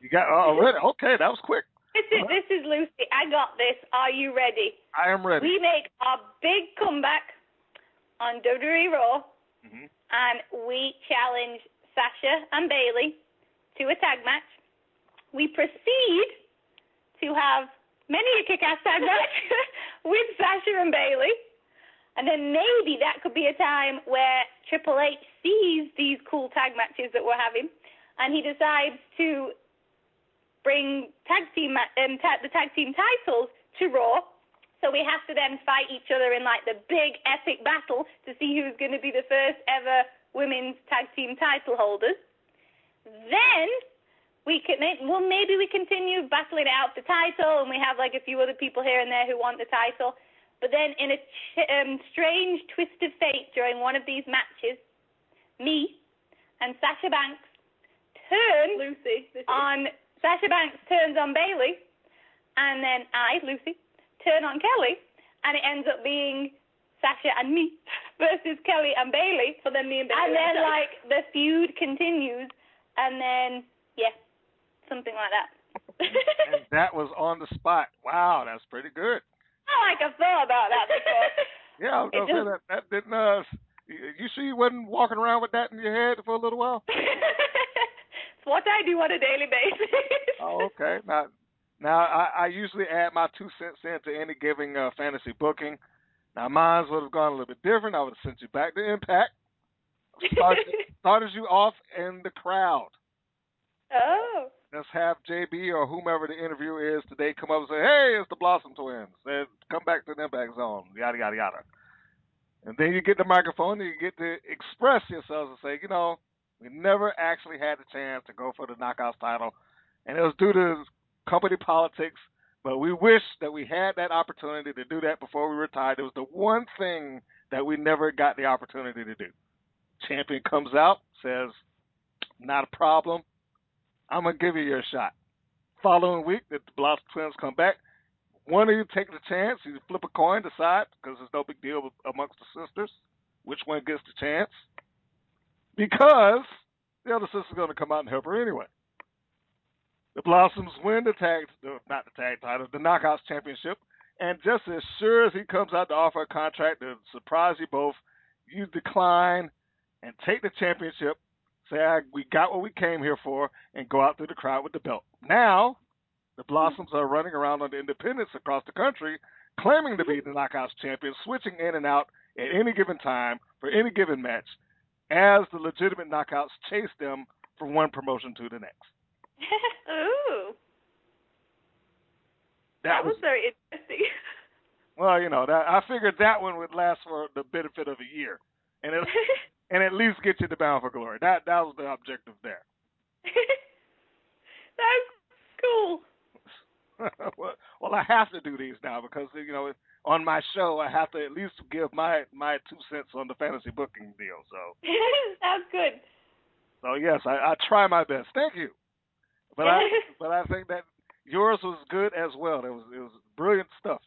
You got oh, already? Okay, that was quick. This is this is Lucy. I got this. Are you ready? I am ready. We make our big comeback on WWE Raw, hmm and we challenge Sasha and Bayley to a tag match. We proceed to have many a kick-ass tag match with Sasha and Bayley, and then maybe that could be a time where Triple H sees these cool tag matches that we're having, and he decides to bring tag team um, ta- the tag team titles to Raw. So we have to then fight each other in like the big epic battle to see who's going to be the first ever women's tag team title holders. Then we can well maybe we continue battling it out the title, and we have like a few other people here and there who want the title. But then in a ch- um, strange twist of fate during one of these matches, me and Sasha Banks turn Lucy. On Sasha Banks turns on Bayley, and then I, Lucy, turn on Kelly, and it ends up being Sasha and me versus Kelly and Bayley. so then me and Bayley. And then like the feud continues, and then yeah, something like that. and that was on the spot. Wow, that's pretty good. I like I've thought about that before. Yeah, I was gonna say just- that that didn't. Uh, you sure you wasn't walking around with that in your head for a little while? it's what I do on a daily basis. Oh, okay. Now, now I, I usually add my two cents into any given uh, fantasy booking. Now, mine would have gone a little bit different. I would have sent you back to Impact. Started, started you off in the crowd. oh. Let's have JB or whomever the interview is today come up and say, "Hey, it's the Blossom Twins. They come back to the Impact Zone." Yada yada yada. And then you get the microphone and you get to express yourselves and say, you know, we never actually had the chance to go for the Knockouts title, and it was due to company politics. But we wish that we had that opportunity to do that before we retired. It was the one thing that we never got the opportunity to do. Champion comes out, says, "Not a problem. I'm gonna give you your shot." Following week, the Blossom Twins come back. One of you take the chance. You flip a coin, decide because there's no big deal amongst the sisters. Which one gets the chance? Because the other sister's going to come out and help her anyway. The Blossoms win the tag, no, not the tag title, the Knockouts Championship. And just as sure as he comes out to offer a contract to surprise you both, you decline and take the championship. Say, I, we got what we came here for, and go out through the crowd with the belt. Now, the Blossoms are running around on the independents across the country, claiming to be the Knockouts champions, switching in and out at any given time for any given match, as the legitimate Knockouts chase them from one promotion to the next. Ooh. That, That was very interesting. well, you know, that I figured that one would last for the benefit of a year, and it, and at least get you to Bound for Glory. That that was the objective there. That's cool. well, well, I have to do these now because you know on my show I have to at least give my my two cents on the fantasy booking deal. So That's good. so yes, I, I try my best. Thank you, but I but I think that yours was good as well. It was it was brilliant stuff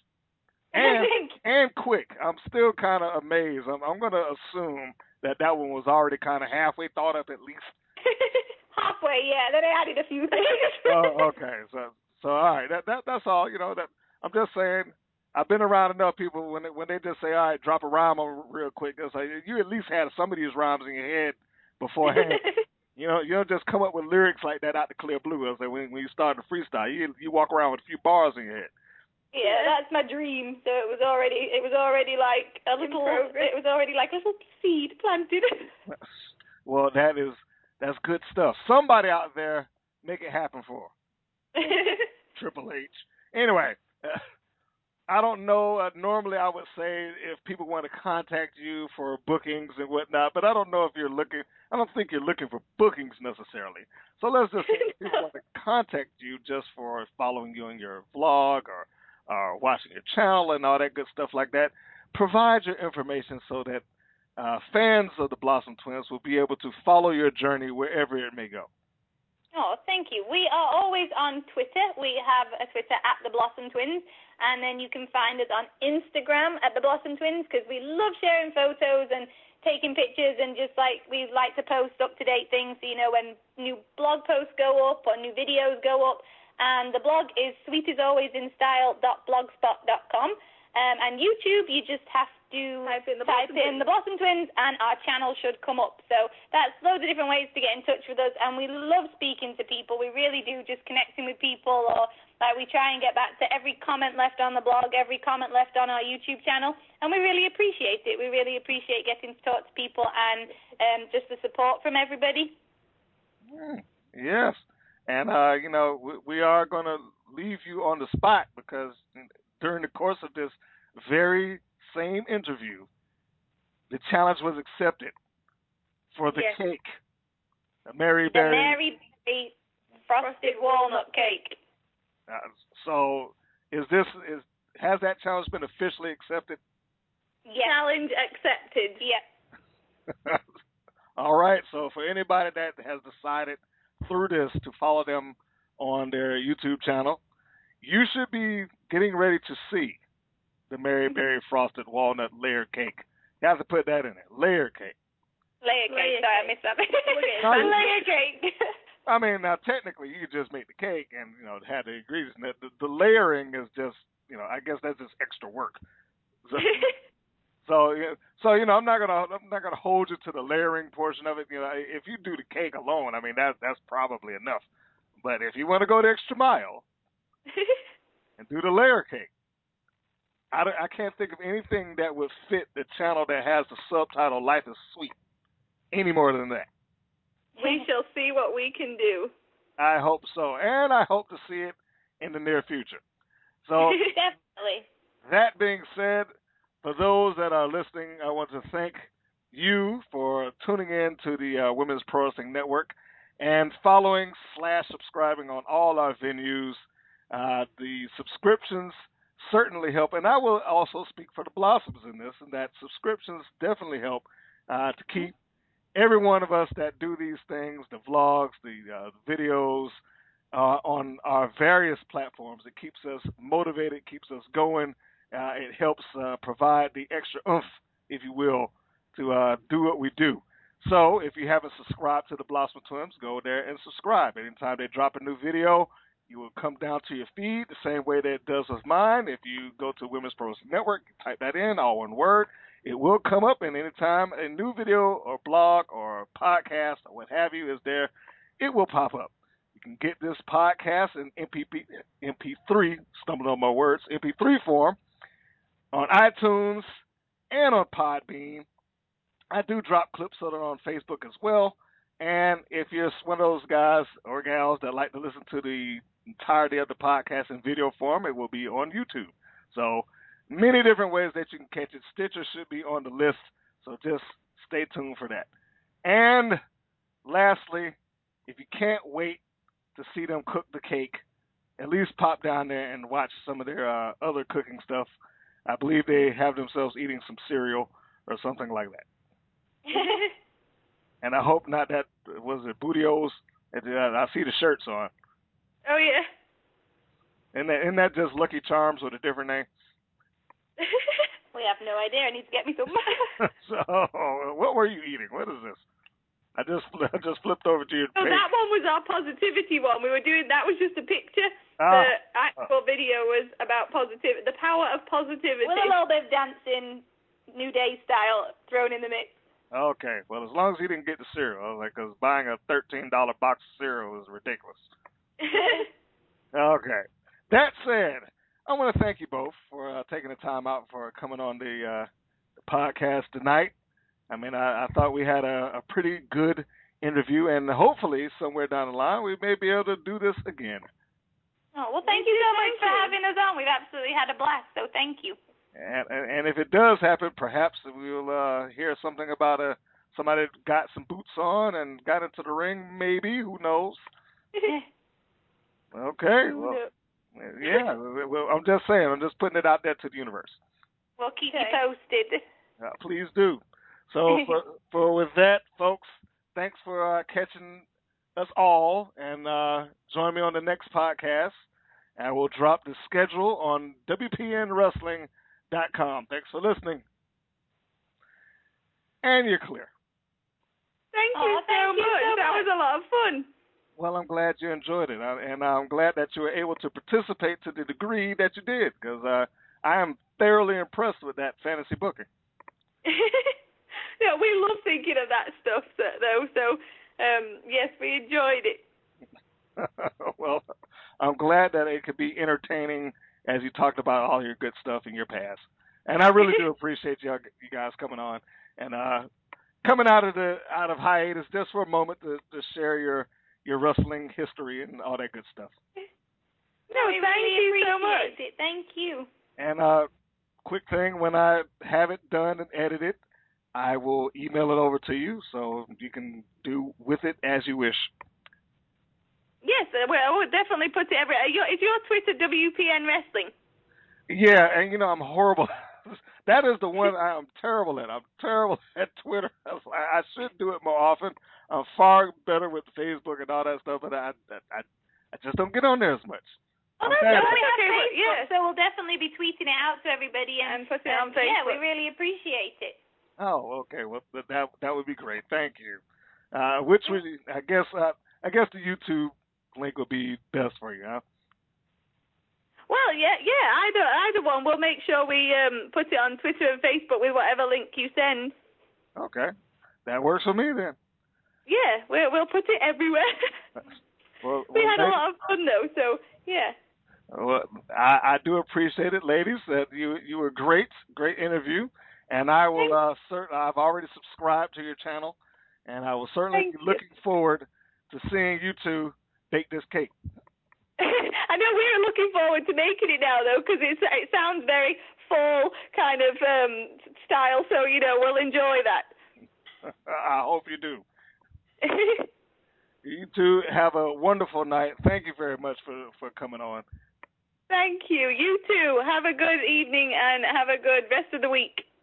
and and quick. I'm still kind of amazed. I'm I'm gonna assume that that one was already kind of halfway thought up at least. Halfway, yeah. Then I added a few things. oh, okay. So, so all right. That that that's all. You know that I'm just saying. I've been around enough people when they, when they just say, "All right, drop a rhyme on real quick." It's like you at least had some of these rhymes in your head beforehand. you know, you don't just come up with lyrics like that out the clear blue. I say when when you start to freestyle, you you walk around with a few bars in your head. Yeah, that's my dream. So it was already it was already like a little it was already like a little seed planted. well, that is that's good stuff. Somebody out there make it happen for Triple H. Anyway, I don't know. Uh, normally, I would say if people want to contact you for bookings and whatnot, but I don't know if you're looking. I don't think you're looking for bookings necessarily. So let's just say if people want to contact you just for following you on your vlog or uh, watching your channel and all that good stuff like that. Provide your information so that uh, fans of the Blossom Twins will be able to follow your journey wherever it may go. Oh, thank you. We are always on Twitter. We have a Twitter at the Blossom Twins, and then you can find us on Instagram at the Blossom Twins because we love sharing photos and taking pictures and just like we like to post up to date things. So, you know, when new blog posts go up or new videos go up, and the blog is sweetisalwaysinstyle.blogspot.com. Um, and YouTube, you just have to type in the type Blossom in the Blossom Twins, and our channel should come up. So that's loads of different ways to get in touch with us, and we love speaking to people. We really do, just connecting with people, or like we try and get back to every comment left on the blog, every comment left on our YouTube channel, and we really appreciate it. We really appreciate getting to talk to people and um, just the support from everybody. Yes. And uh, you know, we, we are going to leave you on the spot because during the course of this very same interview, the challenge was accepted for the yes. cake, the Mary Berry, the Mary Berry frosted walnut cake. Uh, so, is this is has that challenge been officially accepted? Yes. Challenge accepted. Yep. All right. So, for anybody that has decided through this to follow them on their YouTube channel, you should be getting ready to see the Mary mm-hmm. Berry Frosted Walnut Layer Cake. You have to put that in it. Layer cake. Layer cake. Layer Sorry, I missed that. layer cake. I mean, now technically you just make the cake and you know have the ingredients. The, the, the layering is just you know I guess that's just extra work. So, so, so you know, I'm not gonna I'm not gonna hold you to the layering portion of it. You know, if you do the cake alone, I mean that that's probably enough. But if you want to go the extra mile and do the layer cake, I I can't think of anything that would fit the channel that has the subtitle "Life is Sweet" any more than that. We shall see what we can do. I hope so, and I hope to see it in the near future. So definitely. That being said, for those that are listening, I want to thank you for tuning in to the uh, Women's Pro Wrestling Network and following slash subscribing on all our venues. Uh, the subscriptions certainly help, and I will also speak for the Blossoms in this, and that subscriptions definitely help uh, to keep every one of us that do these things, the vlogs, the uh, videos, uh, on our various platforms. It keeps us motivated, keeps us going, uh, it helps uh, provide the extra oomph, if you will, to uh, do what we do. So if you haven't subscribed to the Blossom Twins, go there and subscribe. Anytime they drop a new video, you will come down to your feed the same way that it does with mine. If you go to Women's Pros Network, type that in, all one word, it will come up. And anytime a new video or blog or podcast or what have you is there, it will pop up. You can get this podcast in MP, MP3, stumbling on my words, MP3 form on iTunes and on Podbean. I do drop clips of it on Facebook as well. And if you're one of those guys or gals that like to listen to the entirety of the podcast in video form, it will be on YouTube. So many different ways that you can catch it. Stitcher should be on the list, so just stay tuned for that. And lastly, if you can't wait to see them cook the cake, at least pop down there and watch some of their uh, other cooking stuff I believe they have themselves eating some cereal or something like that. and I hope not that was it Booty-O's. Uh, I see the shirts on. Oh yeah. And that, isn't that just Lucky Charms with a different name? we have no idea. I need to get me some. so, what were you eating? What is this? I just I just flipped over to your Oh, page. that one was our positivity one. We were doing that was just a picture. Ah. the actual video was about positivity, the power of positivity. With a little bit of dancing, New Day style thrown in the mix. Okay, well, as long as he didn't get the cereal, I was like, because buying a thirteen dollar box of cereal is ridiculous. Okay. That said, I want to thank you both for uh, taking the time out for coming on the, uh, the podcast tonight. I mean, I, I thought we had a, a pretty good interview, and hopefully, somewhere down the line, we may be able to do this again. Oh, well, thank you so much for having us on. We've absolutely had a blast, so thank you. And, and, and if it does happen, perhaps we'll uh, hear something about a somebody got some boots on and got into the ring. Maybe who knows? Okay. Well, yeah. Well, I'm just saying. I'm just putting it out there to the universe. we'll keep Okay. you posted. Uh, please do. So for, for with that, folks, thanks for uh, catching us all, and uh, join me on the next podcast. And we'll drop the schedule on WPNWrestling.com. Thanks for listening. And you're clear. Thank you Aw, so thank you much. so that much. was a lot of fun. Well, I'm glad you enjoyed it, and I'm glad that you were able to participate to the degree that you did, because uh, I am thoroughly impressed with that fantasy booking. yeah, we love thinking of that stuff, though. So, um, yes, we enjoyed it. well, I'm glad that it could be entertaining as you talked about all your good stuff in your past. And I really do appreciate you you guys coming on and uh coming out of the out of hiatus just for a moment to, to share your your wrestling history and all that good stuff. No, we thank really you so much. It. Thank you. And uh quick thing when I have it done and edited, I will email it over to you so you can do with it as you wish. Yes, uh, well, I would definitely put it every. Uh, is your Twitter WPN Wrestling? Yeah, and you know I'm horrible. that is the one I'm terrible at. I'm terrible at Twitter. I, was like, I should do it more often. I'm far better with Facebook and all that stuff, but I I I just don't get on there as much. Oh, I'm that's bad Well, we have Okay, Facebook, yeah. so we'll definitely be tweeting it out to everybody and, And putting it on um, Yeah, we really appreciate it. Oh, okay. Well, that that would be great. Thank you. Uh, which would I guess uh, I guess the YouTube link would be best for you, huh? Well, yeah, yeah, either either one. We'll make sure we um put it on Twitter and Facebook with whatever link you send. Okay, that works for me then. Yeah, we'll we'll put it everywhere. Well, we well, had a lot of fun though, so yeah. Well, I, I do appreciate it, ladies. That you you were great, great interview, and I will uh, cert- I've already subscribed to your channel, and I will certainly Thank be you. looking forward to seeing you two bake this cake. I know we're looking forward to making it now though, because it it sounds very fall kind of um style. So you know we'll enjoy that. I hope you do. You two have a wonderful night. Thank you very much for for coming on. Thank you. You too. Have a good evening and have a good rest of the week.